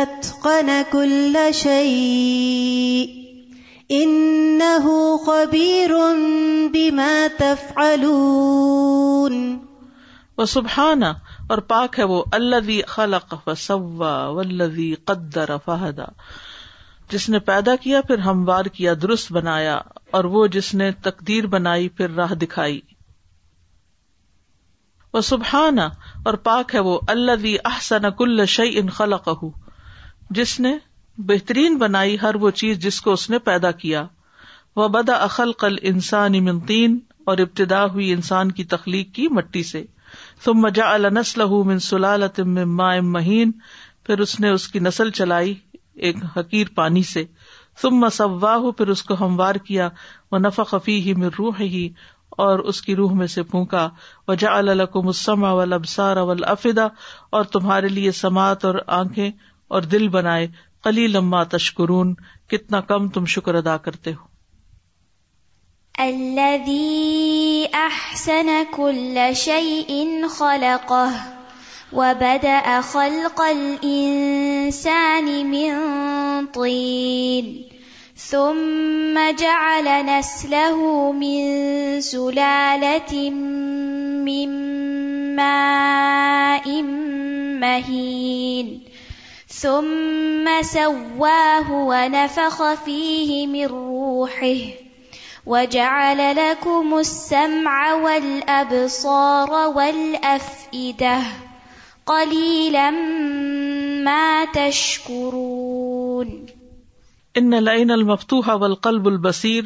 اتقن شعی انہو خبیر بما تفعلون وسبحان اور پاک ہے وہ الذي خلق فسوى والذي قدر فهدى جس نے پیدا کیا پھر ہموار کیا درست بنایا اور وہ جس نے تقدیر بنائی پھر راہ دکھائی وہ سبحانہ اور پاک ہے وہ اللہ احسن کل شعی ان خلق جس نے بہترین بنائی ہر وہ چیز جس کو اس نے پیدا کیا و بدا اخل قل انسان امنتین اور ابتدا ہوئی انسان کی تخلیق کی مٹی سے جا من ماء مہین پھر اس نے اس کی نسل چلائی ایک حقیر پانی سے ثم سواہ پھر اس کو ہموار کیا وہ نفا خفی مر روح ہی اور اس کی روح میں سے پھونکا و لکم السمع اول ابسا اول افدا اور تمہارے لیے سماعت اور آنکھیں اور دل بنائے کلی لما تشکرون کتنا کم تم شکر ادا کرتے ہو وبدأ کل الانسان من اخل قل سانی نسله من سلالة نسل ماء مہین ثم سواه ونفخ فيه من روحه وجعل لكم السمع والأبصار والأفئدة قليلا ما تشكرون ان العین المفتوح والقلب البصیر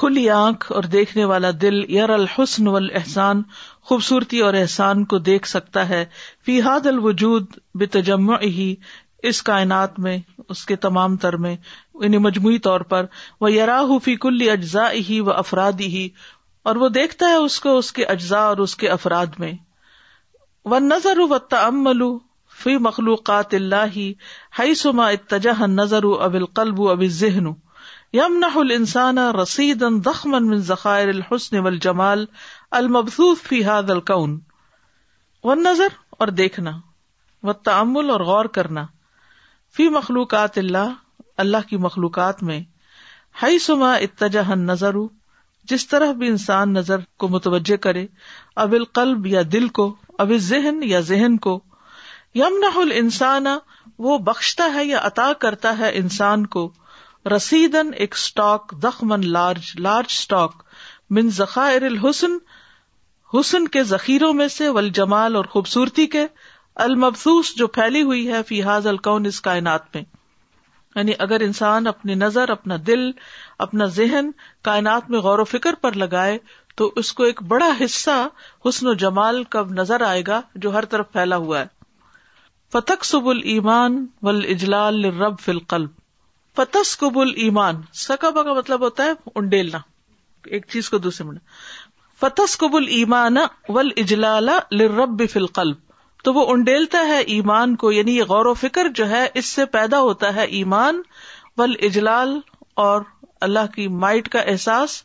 کھلی آنکھ اور دیکھنے والا دل یر الحسن والاحسان خوبصورتی اور احسان کو دیکھ سکتا ہے فی حاد الوجود بے تجم ہی اس کائنات میں اس کے تمام تر میں یعنی مجموعی طور پر وہ فی کل ہی و افراد ہی اور وہ دیکھتا ہے اس اس کو کے اجزاء اور اس کے افراد میں و نظر و تمل فی مخلوقات اللہ ہی سما اتجہ نظر اب القلب اب ذہن یمن الانسان انسان رسید من ذخائر الحسن جمال المبسوس فی حاد الکون اور دیکھنا و تعمل اور غور کرنا فی مخلوقات اللہ اللہ کی مخلوقات میں ہائی سما اتجہ نظر جس طرح بھی انسان نظر کو متوجہ کرے اب القلب یا دل کو اب ذہن یا ذہن کو یمنا حل انسان وہ بخشتا ہے یا عطا کرتا ہے انسان کو رسیدن ایک اسٹاک دخمن لارج اسٹاک من ذخائر الحسن حسن کے ذخیروں میں سے ول جمال اور خوبصورتی کے المبسوس جو پھیلی ہوئی ہے فی حاض کون اس کائنات میں یعنی اگر انسان اپنی نظر اپنا دل اپنا ذہن کائنات میں غور و فکر پر لگائے تو اس کو ایک بڑا حصہ حسن و جمال کا نظر آئے گا جو ہر طرف پھیلا ہوا ہے فتح سب المان ول اجلال رب فلقلب فتح قبل ایمان سکبا کا مطلب ہوتا ہے انڈیلنا ایک چیز کو دوسرے منٹ فتس قبل ایمان و اجلال رب فلقلب تو وہ انڈیلتا ہے ایمان کو یعنی یہ غور و فکر جو ہے اس سے پیدا ہوتا ہے ایمان و اجلال اور اللہ کی مائٹ کا احساس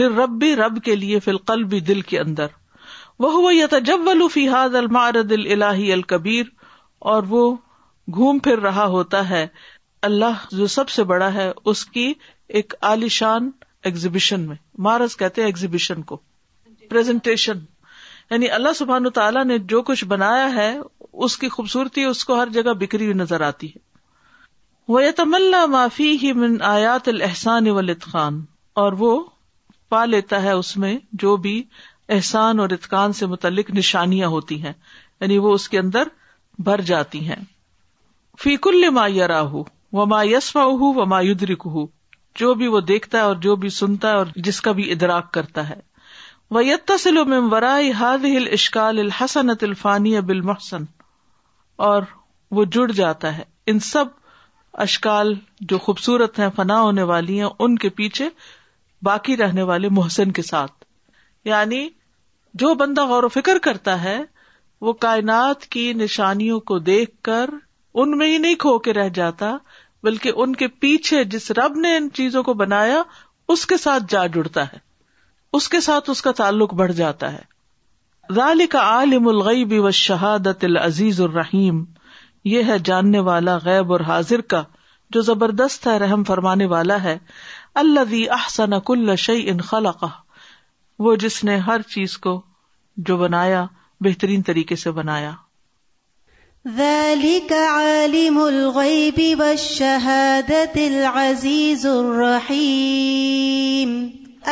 لرب رب کے لیے فلقلب دل کے اندر وہ تھا جب ولو فاد المارد الہی الکبیر اور وہ گھوم پھر رہا ہوتا ہے اللہ جو سب سے بڑا ہے اس کی ایک عالیشان ایگزیبیشن میں مارس کہتے ہیں ایگزیبیشن کو یعنی اللہ سبحان تعالیٰ نے جو کچھ بنایا ہے اس کی خوبصورتی اس کو ہر جگہ بکری ہوئی نظر آتی ہے وہ تملہ معافی ہی من آیات الحسان و خان اور وہ پا لیتا ہے اس میں جو بھی احسان اور اطخان سے متعلق نشانیاں ہوتی ہیں یعنی وہ اس کے اندر بھر جاتی ہیں فیقل مایا راہ و ہوں و یدرک رک جو بھی وہ دیکھتا ہے اور جو بھی سنتا ہے اور جس کا بھی ادراک کرتا ہے ویتسل ہل اشکال الحسن ات الفانی بل محسن اور وہ جڑ جاتا ہے ان سب اشکال جو خوبصورت ہیں فنا ہونے والی ہیں ان کے پیچھے باقی رہنے والے محسن کے ساتھ یعنی جو بندہ غور و فکر کرتا ہے وہ کائنات کی نشانیوں کو دیکھ کر ان میں ہی نہیں کھو کے رہ جاتا بلکہ ان کے پیچھے جس رب نے ان چیزوں کو بنایا اس کے ساتھ جا جڑتا ہے اس کے ساتھ اس کا تعلق بڑھ جاتا ہے عالم الغیب العزیز الرحیم یہ ہے جاننے والا غیب اور حاضر کا جو زبردست ہے رحم فرمانے والا ہے احسن کل شعی خلق وہ جس نے ہر چیز کو جو بنایا بہترین طریقے سے بنایا کا عالم الغیب و شہادت العزیز الرحیم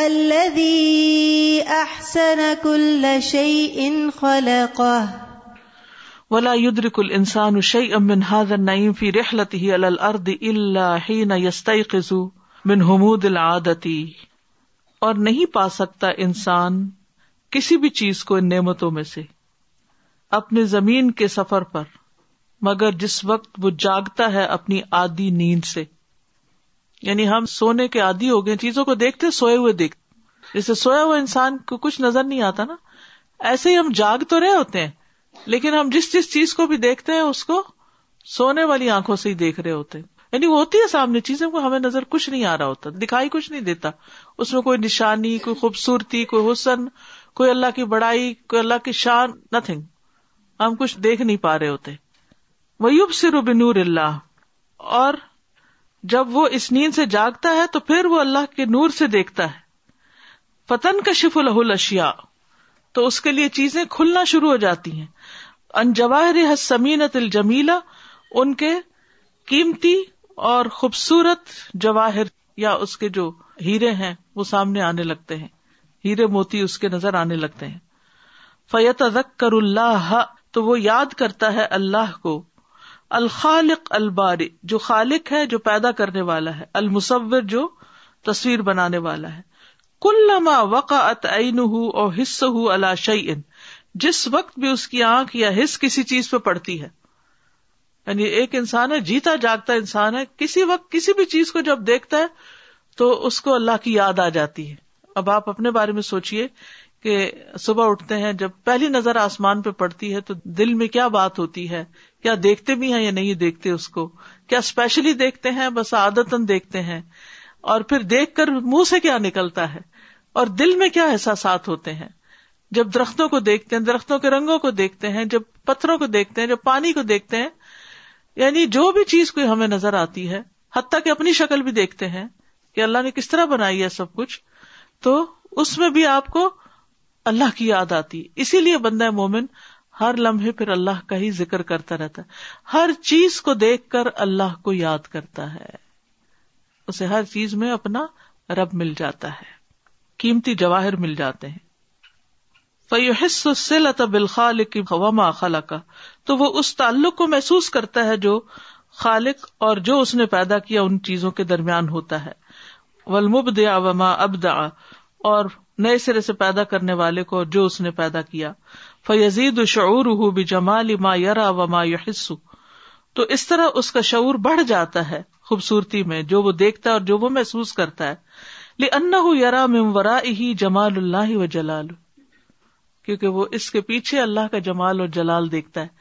الذي احسن كل شيء خلقه ولا يدرك الانسان شيئا من هذا النعيم في رحلته على الارض الا حين يستيقظ من حمود العادتی اور نہیں پا سکتا انسان کسی بھی چیز کو ان نعمتوں میں سے اپنے زمین کے سفر پر مگر جس وقت وہ جاگتا ہے اپنی آدھی نیند سے یعنی ہم سونے کے عادی ہو گئے چیزوں کو دیکھتے سوئے ہوئے دیکھتے جیسے سویا ہوا انسان کو کچھ نظر نہیں آتا نا ایسے ہی ہم جاگ تو رہے ہوتے ہیں لیکن ہم جس جس چیز کو بھی دیکھتے ہیں اس کو سونے والی آنکھوں سے ہی دیکھ رہے ہوتے ہیں یعنی وہ ہوتی ہے سامنے چیزیں کو ہمیں نظر کچھ نہیں آ رہا ہوتا دکھائی کچھ نہیں دیتا اس میں کوئی نشانی کوئی خوبصورتی کوئی حسن کوئی اللہ کی بڑائی کوئی اللہ کی شان نتھنگ ہم کچھ دیکھ نہیں پا رہے ہوتے ویوب س رب اللہ اور جب وہ اس نیند سے جاگتا ہے تو پھر وہ اللہ کے نور سے دیکھتا ہے فتن کا شف الح الشیا تو اس کے لیے چیزیں کھلنا شروع ہو جاتی ہیں انجواہر جواہر سمینت الجمیلا ان کے قیمتی اور خوبصورت جواہر یا اس کے جو ہیرے ہیں وہ سامنے آنے لگتے ہیں ہیرے موتی اس کے نظر آنے لگتے ہیں فیت رق کر اللہ تو وہ یاد کرتا ہے اللہ کو الخالق الباری جو خالق ہے جو پیدا کرنے والا ہے المصور جو تصویر بنانے والا ہے کل لما وقا ات عین ہُوس ہُو اللہ جس وقت بھی اس کی آنکھ یا حص کسی چیز پہ پڑتی ہے یعنی ایک انسان ہے جیتا جاگتا انسان ہے کسی وقت کسی بھی چیز کو جب دیکھتا ہے تو اس کو اللہ کی یاد آ جاتی ہے اب آپ اپنے بارے میں سوچیے کہ صبح اٹھتے ہیں جب پہلی نظر آسمان پہ پڑتی ہے تو دل میں کیا بات ہوتی ہے دیکھتے بھی ہیں یا نہیں دیکھتے اس کو کیا اسپیشلی دیکھتے ہیں بس عادتن دیکھتے ہیں اور پھر دیکھ کر منہ سے کیا نکلتا ہے اور دل میں کیا احساسات ہوتے ہیں جب درختوں کو دیکھتے ہیں درختوں کے رنگوں کو دیکھتے ہیں جب پتھروں کو دیکھتے ہیں جب پانی کو دیکھتے ہیں یعنی جو بھی چیز کوئی ہمیں نظر آتی ہے حتیٰ کہ اپنی شکل بھی دیکھتے ہیں کہ اللہ نے کس طرح بنائی ہے سب کچھ تو اس میں بھی آپ کو اللہ کی یاد آتی اسی لیے بندہ مومن ہر لمحے پھر اللہ کا ہی ذکر کرتا رہتا ہے ہر چیز کو دیکھ کر اللہ کو یاد کرتا ہے اسے ہر چیز میں اپنا رب مل جاتا ہے قیمتی جواہر مل جاتے ہیں خالا کا تو وہ اس تعلق کو محسوس کرتا ہے جو خالق اور جو اس نے پیدا کیا ان چیزوں کے درمیان ہوتا ہے ولمبد وما ابدا اور نئے سرے سے پیدا کرنے والے کو جو اس نے پیدا کیا فیزید شعور ہُو بھی جمال ما یرا و ما یحسو تو اس طرح اس کا شعور بڑھ جاتا ہے خوبصورتی میں جو وہ دیکھتا ہے اور جو وہ محسوس کرتا ہے لن ممورا ہی جمال اللہ و جلال کیونکہ وہ اس کے پیچھے اللہ کا جمال اور جلال دیکھتا ہے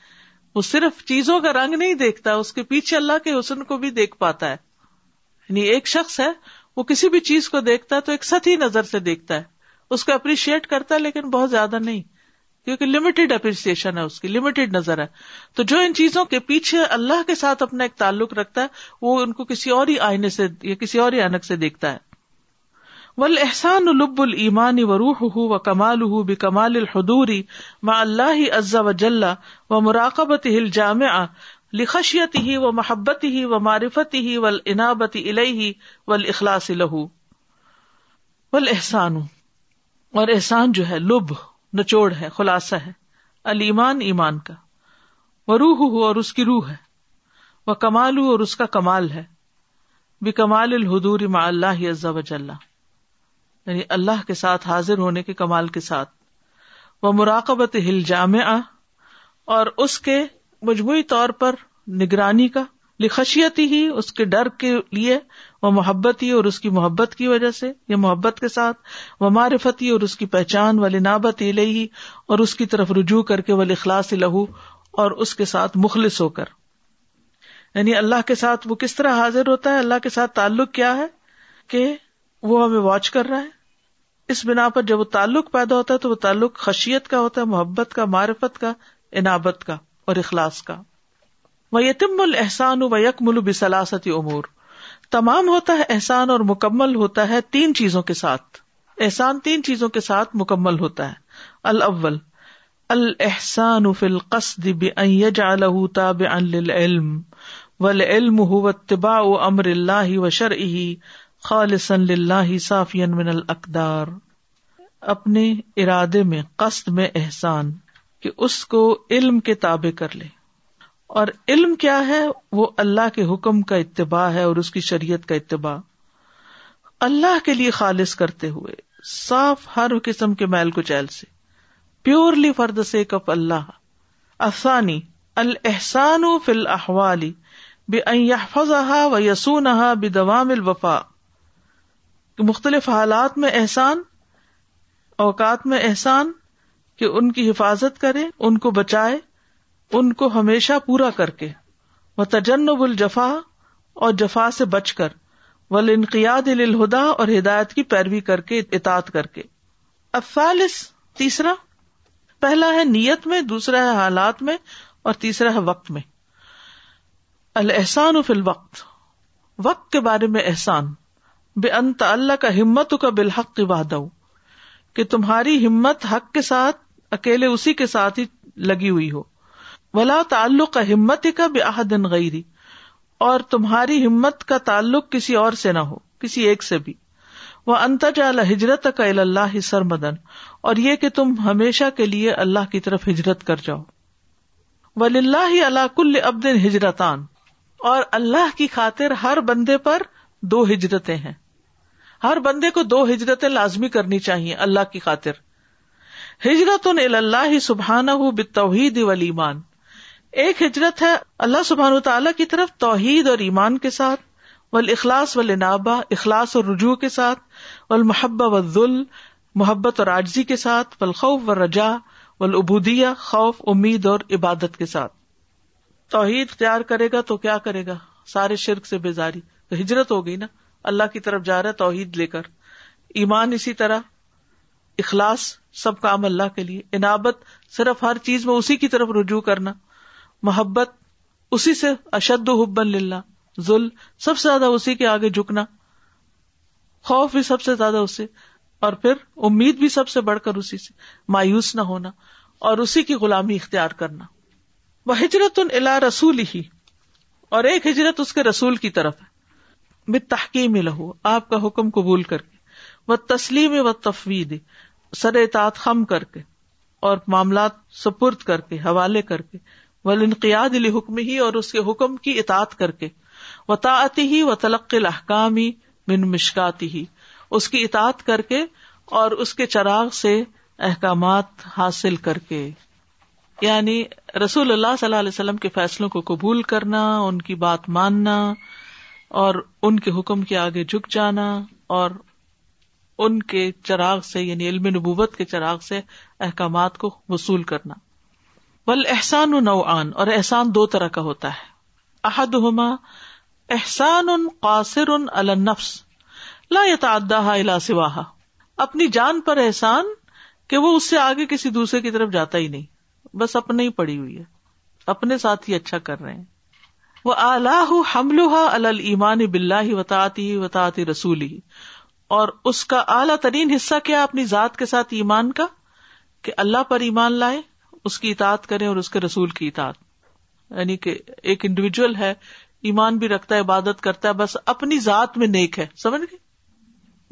وہ صرف چیزوں کا رنگ نہیں دیکھتا اس کے پیچھے اللہ کے حسن کو بھی دیکھ پاتا ہے یعنی ایک شخص ہے وہ کسی بھی چیز کو دیکھتا ہے تو ایک ستی نظر سے دیکھتا ہے اس کو اپریشیٹ کرتا ہے لیکن بہت زیادہ نہیں کیونکہ لمیٹڈ اپریسیشن ہے اس کی لمیٹڈ نظر ہے تو جو ان چیزوں کے پیچھے اللہ کے ساتھ اپنا ایک تعلق رکھتا ہے وہ ان کو کسی اور ہی سے یا کسی اور ہی سے دیکھتا ہے ول احسان الب المان و روح و کمال ہُ بے کمال الحدوری و اللہ عزا و جل و مراقبت ہل جامع لکھشیت ہی و محبت ہی و معرفت ہی ول انعت الہی اخلاص لہ احسان اور احسان جو ہے لب نچوڑ ہے خلاصہ ہے المان ایمان کا وہ روح ہو اور اس کی روح ہے وہ کمال ہو اور اس کا کمال ہے بے کمال الحدور اللہ یعنی اللہ کے ساتھ حاضر ہونے کے کمال کے ساتھ وہ مراقبت ہل جامع اور اس کے مجموعی طور پر نگرانی کا لکھشیت ہی اس کے ڈر کے لیے وہ محبت ہی اور اس کی محبت کی وجہ سے یا محبت کے ساتھ وہ معرفت ہی اور اس کی پہچان نابت ہی اور اس کی طرف رجوع کر کے وہ اخلاص لہو اور اس کے ساتھ مخلص ہو کر یعنی اللہ کے ساتھ وہ کس طرح حاضر ہوتا ہے اللہ کے ساتھ تعلق کیا ہے کہ وہ ہمیں واچ کر رہا ہے اس بنا پر جب وہ تعلق پیدا ہوتا ہے تو وہ تعلق خشیت کا ہوتا ہے محبت کا معرفت کا انابت کا اور اخلاص کا و یتم الحسان یکمل بلاسطی امور تمام ہوتا ہے احسان اور مکمل ہوتا ہے تین چیزوں کے ساتھ احسان تین چیزوں کے ساتھ مکمل ہوتا ہے الاول الحسان للعلم والعلم هو اتباع امر اللہ و شرعه خالصا للہ صافیا من الاقدار اپنے ارادے میں قسط میں احسان کہ اس کو علم کے تابے کر لے اور علم کیا ہے وہ اللہ کے حکم کا اتباع ہے اور اس کی شریعت کا اتباع اللہ کے لیے خالص کرتے ہوئے صاف ہر قسم کے میل کچیل سے پیورلی فرد سیک اللہ آسانی الحسان احوالی بے فضا و یسونہ بے الوفا مختلف حالات میں احسان اوقات میں احسان کہ ان کی حفاظت کرے ان کو بچائے ان کو ہمیشہ پورا کر کے وہ تجنب الجفا اور جفا سے بچ کر و الہدا اور ہدایت کی پیروی کر کے اطاط کر کے تیسرا پہلا ہے نیت میں دوسرا ہے حالات میں اور تیسرا ہے وقت میں الحسان فی فل وقت وقت کے بارے میں احسان بے انت اللہ کا ہمت کا بالحق ہمتقا کہ تمہاری ہمت حق کے ساتھ اکیلے اسی کے ساتھ ہی لگی ہوئی ہو ولا تعلق ہمت کا بے آحدن غیری اور تمہاری ہمت کا تعلق کسی اور سے نہ ہو کسی ایک سے بھی وہ انتجا اللہ ہجرت کا اللہ سر مدن اور یہ کہ تم ہمیشہ کے لیے اللہ کی طرف ہجرت کر جاؤ و لہ کل اب دن ہجرتان اور اللہ کی خاطر ہر بندے پر دو ہجرتیں ہیں ہر بندے کو دو ہجرتیں لازمی کرنی چاہیے اللہ کی خاطر ہجرت اللہ سبحان بتوحید ولیمان ایک ہجرت ہے اللہ سبحان و کی طرف توحید اور ایمان کے ساتھ ول اخلاص ولنابا اخلاص اور رجوع کے ساتھ محب و ذل محبت اور آجزی کے ساتھ بالخوف و رجا و خوف امید اور عبادت کے ساتھ توحید اختیار کرے گا تو کیا کرے گا سارے شرک سے بیزاری تو ہجرت ہو گئی نا اللہ کی طرف جا رہا ہے توحید لے کر ایمان اسی طرح اخلاص سب کام اللہ کے لیے انابت صرف ہر چیز میں اسی کی طرف رجوع کرنا محبت اسی سے اشد و حبن للہ ظلم سب سے زیادہ اسی کے آگے جھکنا خوف بھی سب سے زیادہ اسے اور پھر امید بھی سب سے بڑھ کر اسی سے مایوس نہ ہونا اور اسی کی غلامی اختیار کرنا وہ ہجرت ان الا رسول ہی اور ایک ہجرت اس کے رسول کی طرف ہے میں تحقیق لہو آپ کا حکم قبول کر کے وہ تسلیم و تفویح سر خم کر کے اور معاملات سپرد کر کے حوالے کر کے ولنقیاد علی حکم ہی اور اس کے حکم کی اطاط کر کے وطاعتی ہی و تلق الحکام ہی اس کی اطاعت کر کے اور اس کے چراغ سے احکامات حاصل کر کے یعنی رسول اللہ صلی اللہ علیہ وسلم کے فیصلوں کو قبول کرنا ان کی بات ماننا اور ان کے حکم کے آگے جھک جانا اور ان کے چراغ سے یعنی علم نبوت کے چراغ سے احکامات کو وصول کرنا بل احسان نوعان اور احسان دو طرح کا ہوتا ہے احد ہما احسان ان قاصر ان النفس لا تعدا سواہ اپنی جان پر احسان کہ وہ اس سے آگے کسی دوسرے کی طرف جاتا ہی نہیں بس اپنے ہی پڑی ہوئی ہے اپنے ساتھ ہی اچھا کر رہے ہیں وہ آلہ ہملوہا المان اب ہی وطاطی آتی رسولی اور اس کا اعلی ترین حصہ کیا اپنی ذات کے ساتھ ایمان کا کہ اللہ پر ایمان لائے اس کی اطاعت کریں اور اس کے رسول کی اطاعت یعنی کہ ایک انڈیویجل ہے ایمان بھی رکھتا ہے عبادت کرتا ہے بس اپنی ذات میں نیک ہے سمجھ گئے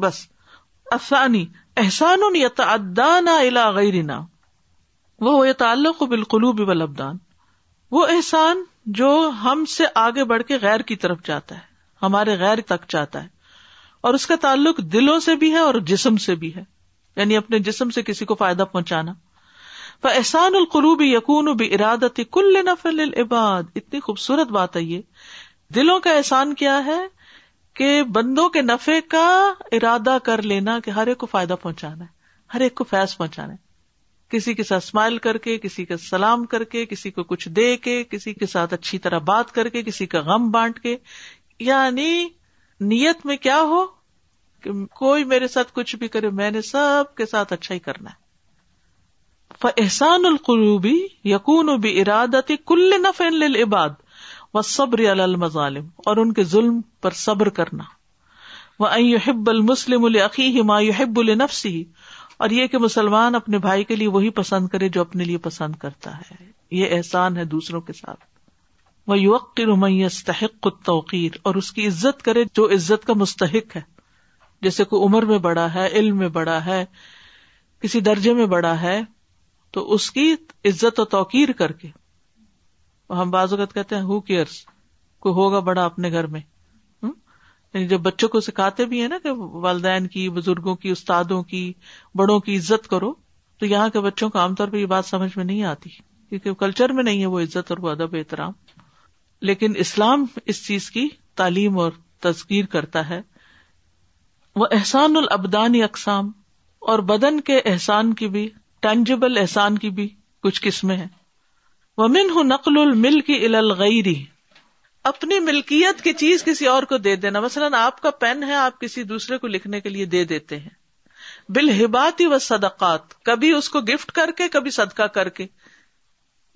بس احسانی احسان و غیرنا وہ تعلق بالقلوب والابدان بھی وہ احسان جو ہم سے آگے بڑھ کے غیر کی طرف جاتا ہے ہمارے غیر تک جاتا ہے اور اس کا تعلق دلوں سے بھی ہے اور جسم سے بھی ہے یعنی اپنے جسم سے کسی کو فائدہ پہنچانا احسان القلوب یقون و بھی ارادت کل العباد اتنی خوبصورت بات ہے یہ دلوں کا احسان کیا ہے کہ بندوں کے نفے کا ارادہ کر لینا کہ ہر ایک کو فائدہ پہنچانا ہے ہر ایک کو فیض پہنچانا ہے کسی کے ساتھ اسمائل کر کے کسی کا سلام کر کے کسی کو کچھ دے کے کسی کے ساتھ اچھی طرح بات کر کے کسی کا غم بانٹ کے یعنی نیت میں کیا ہو کہ کوئی میرے ساتھ کچھ بھی کرے میں نے سب کے ساتھ اچھا ہی کرنا ہے ف احسان القروبی یقون و بی اراد کلف العباد و صبر المظالم اور ان کے ظلم پر صبر کرنا وہ یحب المسلم العقی ما ماحب النفسی اور یہ کہ مسلمان اپنے بھائی کے لیے وہی پسند کرے جو اپنے لیے پسند کرتا ہے یہ احسان ہے دوسروں کے ساتھ وہ یوق کی نمیا استحق خود توقیر اور اس کی عزت کرے جو عزت کا مستحق ہے جیسے کوئی عمر میں بڑا ہے علم میں بڑا ہے کسی درجے میں بڑا ہے تو اس کی عزت و توقیر کر کے ہم بعض اوقات کہتے ہیں ہو کیئرس کو ہوگا بڑا اپنے گھر میں یعنی جب بچوں کو سکھاتے بھی ہیں نا کہ والدین کی بزرگوں کی استادوں کی بڑوں کی عزت کرو تو یہاں کے بچوں کو عام طور پہ یہ بات سمجھ میں نہیں آتی کیونکہ کلچر میں نہیں ہے وہ عزت اور وہ ادب احترام لیکن اسلام اس چیز کی تعلیم اور تذکیر کرتا ہے وہ احسان البدانی اقسام اور بدن کے احسان کی بھی ٹینجیبل احسان کی بھی کچھ قسمیں ہیں وہ من نقل المل کی اپنی ملکیت کی چیز کسی اور کو دے دینا مثلاً آپ کا پین ہے آپ کسی دوسرے کو لکھنے کے لیے دے دیتے ہیں بالحباتی و صدقات کبھی اس کو گفٹ کر کے کبھی صدقہ کر کے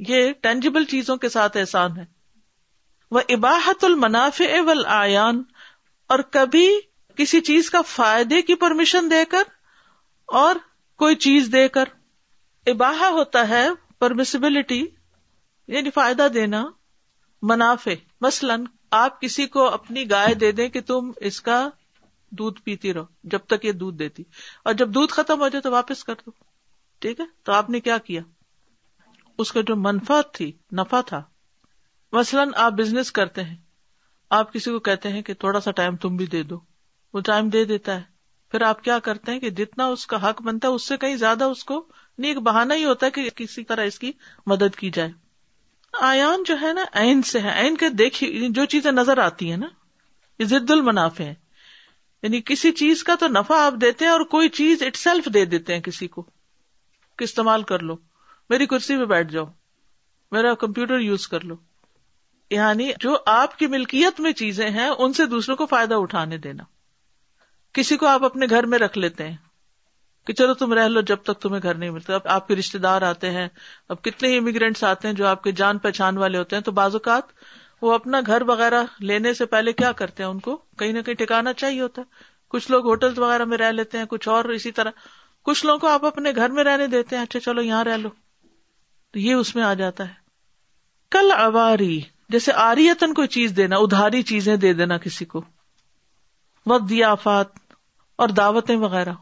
یہ ٹینجیبل چیزوں کے ساتھ احسان ہے وہ اباحت المنافع والآیان ول اور کبھی کسی چیز کا فائدے کی پرمیشن دے کر اور کوئی چیز دے کر اباہا ہوتا ہے پرمسبلٹی یعنی فائدہ دینا منافع مثلاً آپ کسی کو اپنی گائے دے دیں کہ تم اس کا دودھ پیتی رہو جب تک یہ دودھ دیتی اور جب دودھ ختم ہو جائے تو واپس کر دو ٹھیک ہے تو آپ نے کیا کیا اس کا جو منفا تھی نفع تھا مثلاً آپ بزنس کرتے ہیں آپ کسی کو کہتے ہیں کہ تھوڑا سا ٹائم تم بھی دے دو وہ ٹائم دے دیتا ہے پھر آپ کیا کرتے ہیں کہ جتنا اس کا حق بنتا ہے اس سے کہیں زیادہ اس کو ایک بہانا ہی ہوتا ہے کہ کسی طرح اس کی مدد کی جائے آیان جو ہے نا این سے ہے کے دیکھیے جو چیزیں نظر آتی ہیں نا یہ ضد المنافع ہے یعنی کسی چیز کا تو نفع آپ دیتے ہیں اور کوئی چیز اٹ سیلف دے دیتے ہیں کسی کو کہ استعمال کر لو میری کرسی پہ بیٹھ جاؤ میرا کمپیوٹر یوز کر لو یعنی جو آپ کی ملکیت میں چیزیں ہیں ان سے دوسروں کو فائدہ اٹھانے دینا کسی کو آپ اپنے گھر میں رکھ لیتے ہیں کہ چلو تم رہ لو جب تک تمہیں گھر نہیں ملتا اب آپ کے رشتے دار آتے ہیں اب کتنے ہی امیگرینٹس آتے ہیں جو آپ کے جان پہچان والے ہوتے ہیں تو بعض اوقات وہ اپنا گھر وغیرہ لینے سے پہلے کیا کرتے ہیں ان کو کہیں نہ کہیں ٹکانا چاہیے ہوتا ہے کچھ لوگ ہوٹل وغیرہ میں رہ لیتے ہیں کچھ اور اسی طرح کچھ لوگوں کو آپ اپنے گھر میں رہنے دیتے ہیں اچھا چلو یہاں رہ لو تو یہ اس میں آ جاتا ہے کل آواری جیسے آریتن کو چیز دینا ادھاری چیزیں دے دینا کسی کو وقت دیافات اور دعوتیں وغیرہ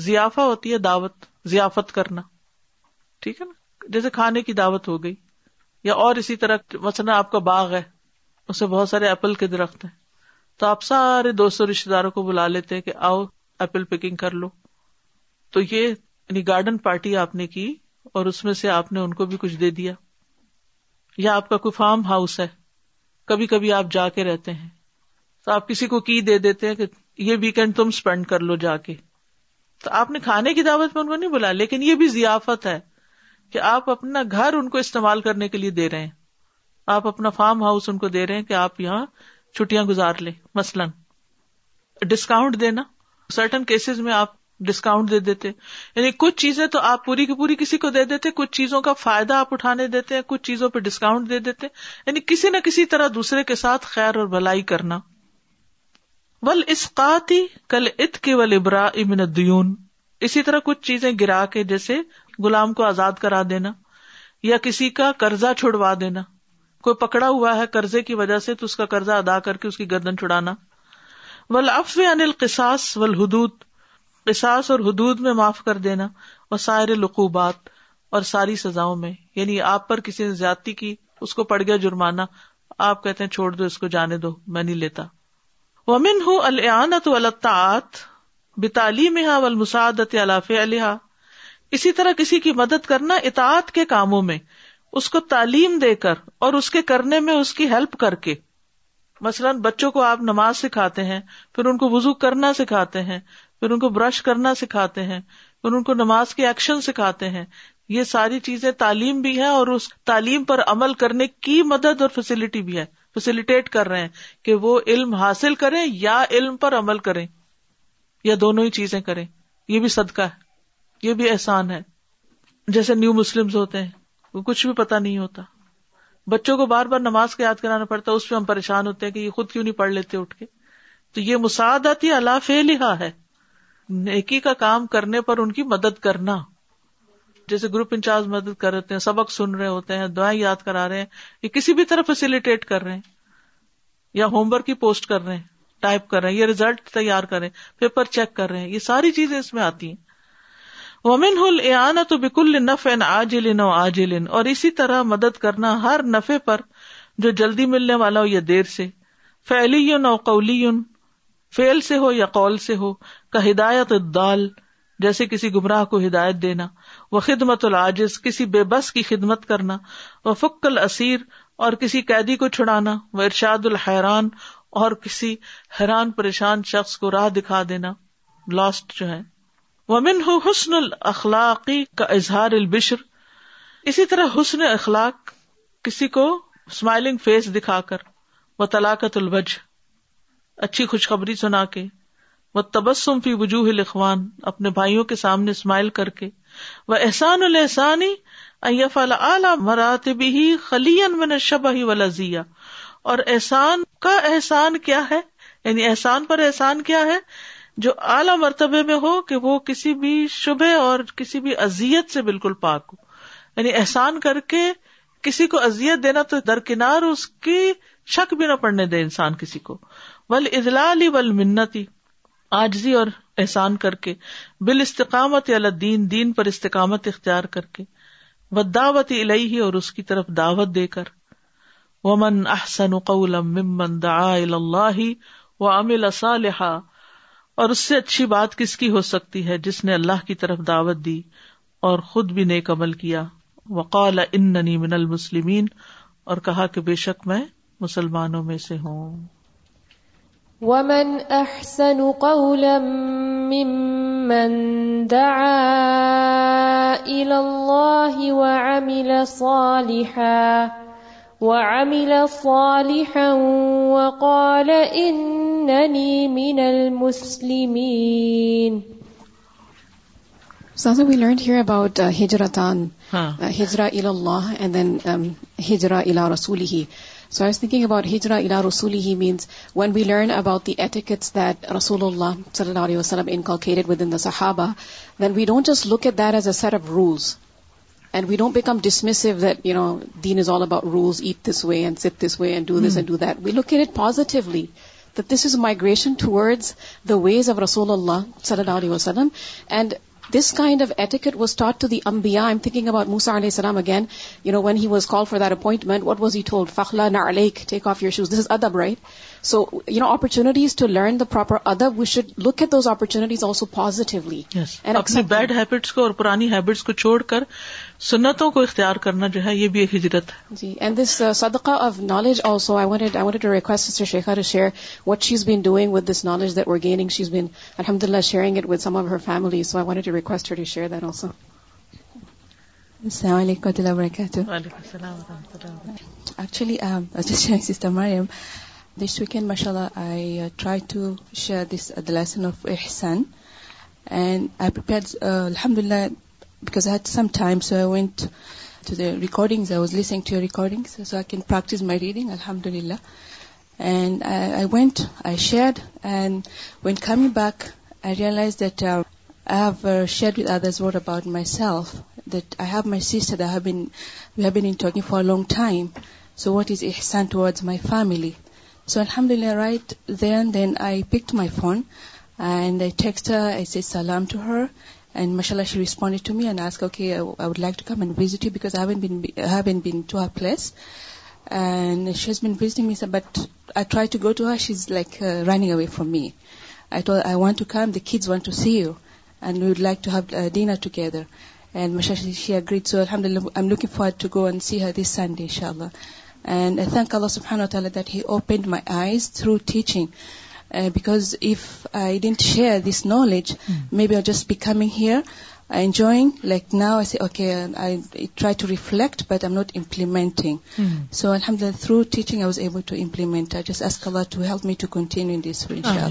ضیافہ ہوتی ہے دعوت ضیافت کرنا ٹھیک ہے نا جیسے کھانے کی دعوت ہو گئی یا اور اسی طرح مثلا آپ کا باغ ہے اسے بہت سارے ایپل کے درخت ہیں تو آپ سارے دوستوں رشتے داروں کو بلا لیتے ہیں کہ آؤ ایپل پکنگ کر لو تو یہ یعنی گارڈن پارٹی آپ نے کی اور اس میں سے آپ نے ان کو بھی کچھ دے دیا یا آپ کا کوئی فارم ہاؤس ہے کبھی کبھی آپ جا کے رہتے ہیں تو آپ کسی کو کی دے دیتے ہیں کہ یہ ویکینڈ تم اسپینڈ کر لو جا کے تو آپ نے کھانے کی دعوت میں ان کو نہیں بلایا لیکن یہ بھی ضیافت ہے کہ آپ اپنا گھر ان کو استعمال کرنے کے لیے دے رہے ہیں آپ اپنا فارم ہاؤس ان کو دے رہے ہیں کہ آپ یہاں چھٹیاں گزار لیں مثلاً ڈسکاؤنٹ دینا سرٹن کیسز میں آپ ڈسکاؤنٹ دے دیتے یعنی کچھ چیزیں تو آپ پوری کی پوری کسی کو دے دیتے کچھ چیزوں کا فائدہ آپ اٹھانے دیتے ہیں کچھ چیزوں پہ ڈسکاؤنٹ دے دیتے یعنی کسی نہ کسی طرح دوسرے کے ساتھ خیر اور بھلائی کرنا ول اسقاتی کل ات کے ول ابرا امن دیون اسی طرح کچھ چیزیں گرا کے جیسے غلام کو آزاد کرا دینا یا کسی کا قرضہ چھڑوا دینا کوئی پکڑا ہوا ہے قرضے کی وجہ سے تو اس کا قرضہ ادا کر کے اس کی گردن چھڑانا ول افو انل قساس و حدود قساس اور حدود میں معاف کر دینا اور سارے لقوبات اور ساری سزا میں یعنی آپ پر کسی نے زیادتی کی اس کو پڑ گیا جرمانہ آپ کہتے ہیں چھوڑ دو اس کو جانے دو میں نہیں لیتا وام ہُ علاف علیہ اسی طرح کسی کی مدد کرنا اطاعت کے کاموں میں اس کو تعلیم دے کر اور اس کے کرنے میں اس کی ہیلپ کر کے مثلاً بچوں کو آپ نماز سکھاتے ہیں پھر ان کو وزو کرنا سکھاتے ہیں پھر ان کو برش کرنا سکھاتے ہیں پھر ان کو نماز کے ایکشن سکھاتے ہیں یہ ساری چیزیں تعلیم بھی ہے اور اس تعلیم پر عمل کرنے کی مدد اور فیسلٹی بھی ہے فیسلٹیٹ کر رہے ہیں کہ وہ علم حاصل کریں یا علم پر عمل کریں یا دونوں ہی چیزیں کریں یہ بھی صدقہ ہے یہ بھی احسان ہے جیسے نیو مسلم ہوتے ہیں وہ کچھ بھی پتا نہیں ہوتا بچوں کو بار بار نماز کا یاد کرانا پڑتا اس پہ ہم پریشان ہوتے ہیں کہ یہ خود کیوں نہیں پڑھ لیتے اٹھ کے تو یہ اللہ فی لہا ہے نیکی کا کام کرنے پر ان کی مدد کرنا جیسے گروپ انچارج مدد کر رہے ہیں سبق سن رہے ہوتے ہیں دعائیں یاد کرا رہے ہیں یا کسی بھی طرح فیسلٹیٹ کر رہے ہیں یا ہوم ورک کی پوسٹ کر رہے ہیں ٹائپ کر رہے ہیں یا ریزلٹ تیار کر رہے ہیں ہیں پیپر چیک کر رہے یہ ساری چیزیں اس میں آتی ہیں وومین تو بالکل نف این آج لن او آج لن اور اسی طرح مدد کرنا ہر نفے پر جو جلدی ملنے والا ہو یا دیر سے فیلی یون او قولی فیل سے ہو یا قول سے ہو کا ہدایت دال جیسے کسی گمراہ کو ہدایت دینا وہ خدمت العاجز کسی بے بس کی خدمت کرنا وہ فک الاسیر اور کسی قیدی کو چھڑانا وہ ارشاد الحیران اور کسی حیران پریشان شخص کو راہ دکھا دینا لاسٹ جو ہے وہ من حسن الخلاقی کا اظہار البشر اسی طرح حسن اخلاق کسی کو اسمائلنگ فیس دکھا کر وہ طلاقت البج اچھی خوشخبری سنا کے وہ تبسم فی وجوہ لکھوان اپنے بھائیوں کے سامنے اسمائل کر کے وہ احسان الحسانی مراتبی خلین میں نے شبہ ولازیا اور احسان کا احسان کیا ہے یعنی احسان پر احسان کیا ہے جو اعلی مرتبے میں ہو کہ وہ کسی بھی شبح اور کسی بھی ازیت سے بالکل پاک ہو یعنی احسان کر کے کسی کو ازیت دینا تو درکنار اس کی شک بھی نہ پڑنے دے انسان کسی کو ول اضلاع ول منتی آجزی اور احسان کر کے بال استقامت علدین دین پر استقامت اختیار کر کے و دعوت الہی اور اس کی طرف دعوت دے کر ومن احسن ممن دعا اللہ و اور اس سے اچھی بات کس کی ہو سکتی ہے جس نے اللہ کی طرف دعوت دی اور خود بھی نیک عمل کیا اننی ان المسلمین اور کہا کہ بے شک میں مسلمانوں میں سے ہوں ومن احسن قولا ممن دعا الى الله وعمل صالحا وعمل صالحا وقال انني من المسلمين So we learned here about uh, hijratan huh. uh, hijra ila Allah and then um, hijra ila rasulihi so are speaking about ہجرا الا رسولی means when we learn about the etiquettes رسول اللہ صلی اللہ علیہ وسلم the صحابا then we don't just look at their as of rule we don't all about rules way way we look at it positively this is a migration towards و ویز آف رسول اللہ صلی اللہ علیہ وسلم and this kind of etiquette was taught to the امبیا ایم تھنکنگ اباؤٹ موسا علیہ السلام again you know when he was call for that appointment what was he told فخلا نا علیک take off your shoes this is ادب right so you know opportunities to learn the proper ادب we should look at those آپ آلسو پازیٹیولی اپنی بیڈ ہیبٹس کو اور پرانی ہیبٹس کو چھوڑ کر سنتوں کو اختیار کرنا جو ہے یہ بھی ایک ہجرت ہے جی اینڈ دس uh, صدقہ of knowledge also I wanted I wanted to request sister Shaikha to share what she is been doing with this knowledge that we're gaining she is been الحمد للہ sharing it with some of her family so I wanted to request to share that also السلام علیکم ورحمۃ اللہ وبرکاتہ actually sister Maryam this weekend ماشاء اللہ I try to share this the lesson of Ahsan and I prepare الحمد للہ because at some time sorting الحمد للہ share back I realise share with other what about myself that I have my sister for long time so what isn't towards my family so الحمد للہ right then I pick my phone text سلام ٹو ہر اینڈ ماشاء اللہ respond to ask okay I would like to come and visiting me sir but I try to go to she is like running away from me want to come the kids want to see you and we would like to then to am looking for to go and see her this Sunday that and my eyes through teaching because if I didn't share this knowledge maybe or just be coming here I enjoying like now see okay I try to reflect but M not implementing so I am through teaching I was able to I just ask کلر to help me to continue this through ان شاء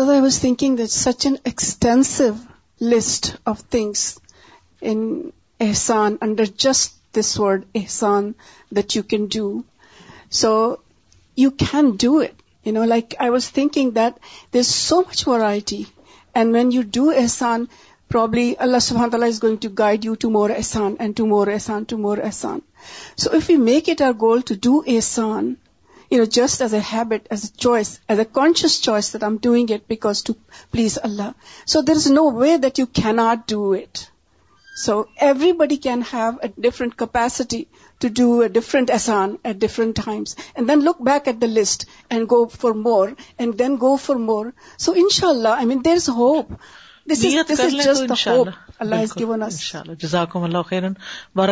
اللہ was thinking that such an extensive list of things Ehsan under just this word Ehsan that you can do so you can do it you know like I was thinking that there is so much variety and when you do Ehsan probably اللہ سبحان تعالیٰ is going to guide you to more Ehsan and to more احسان ٹو مور احسان so if you make it are goal to do احسان you know just as a habit as a choice as a conscious choice that I am doing it because to please اللہ so there is no way that you not do it so everybody can have a different capacity to do a different different Ehsan at at times and and and then then look back the list go go for for more جزاک وار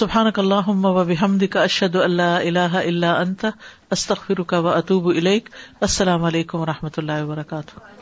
سبحاندا اشد اللہ اللہ اللہ اسطفی رکا و اطوب السلام علیکم و رحمۃ اللہ وبرکاتہ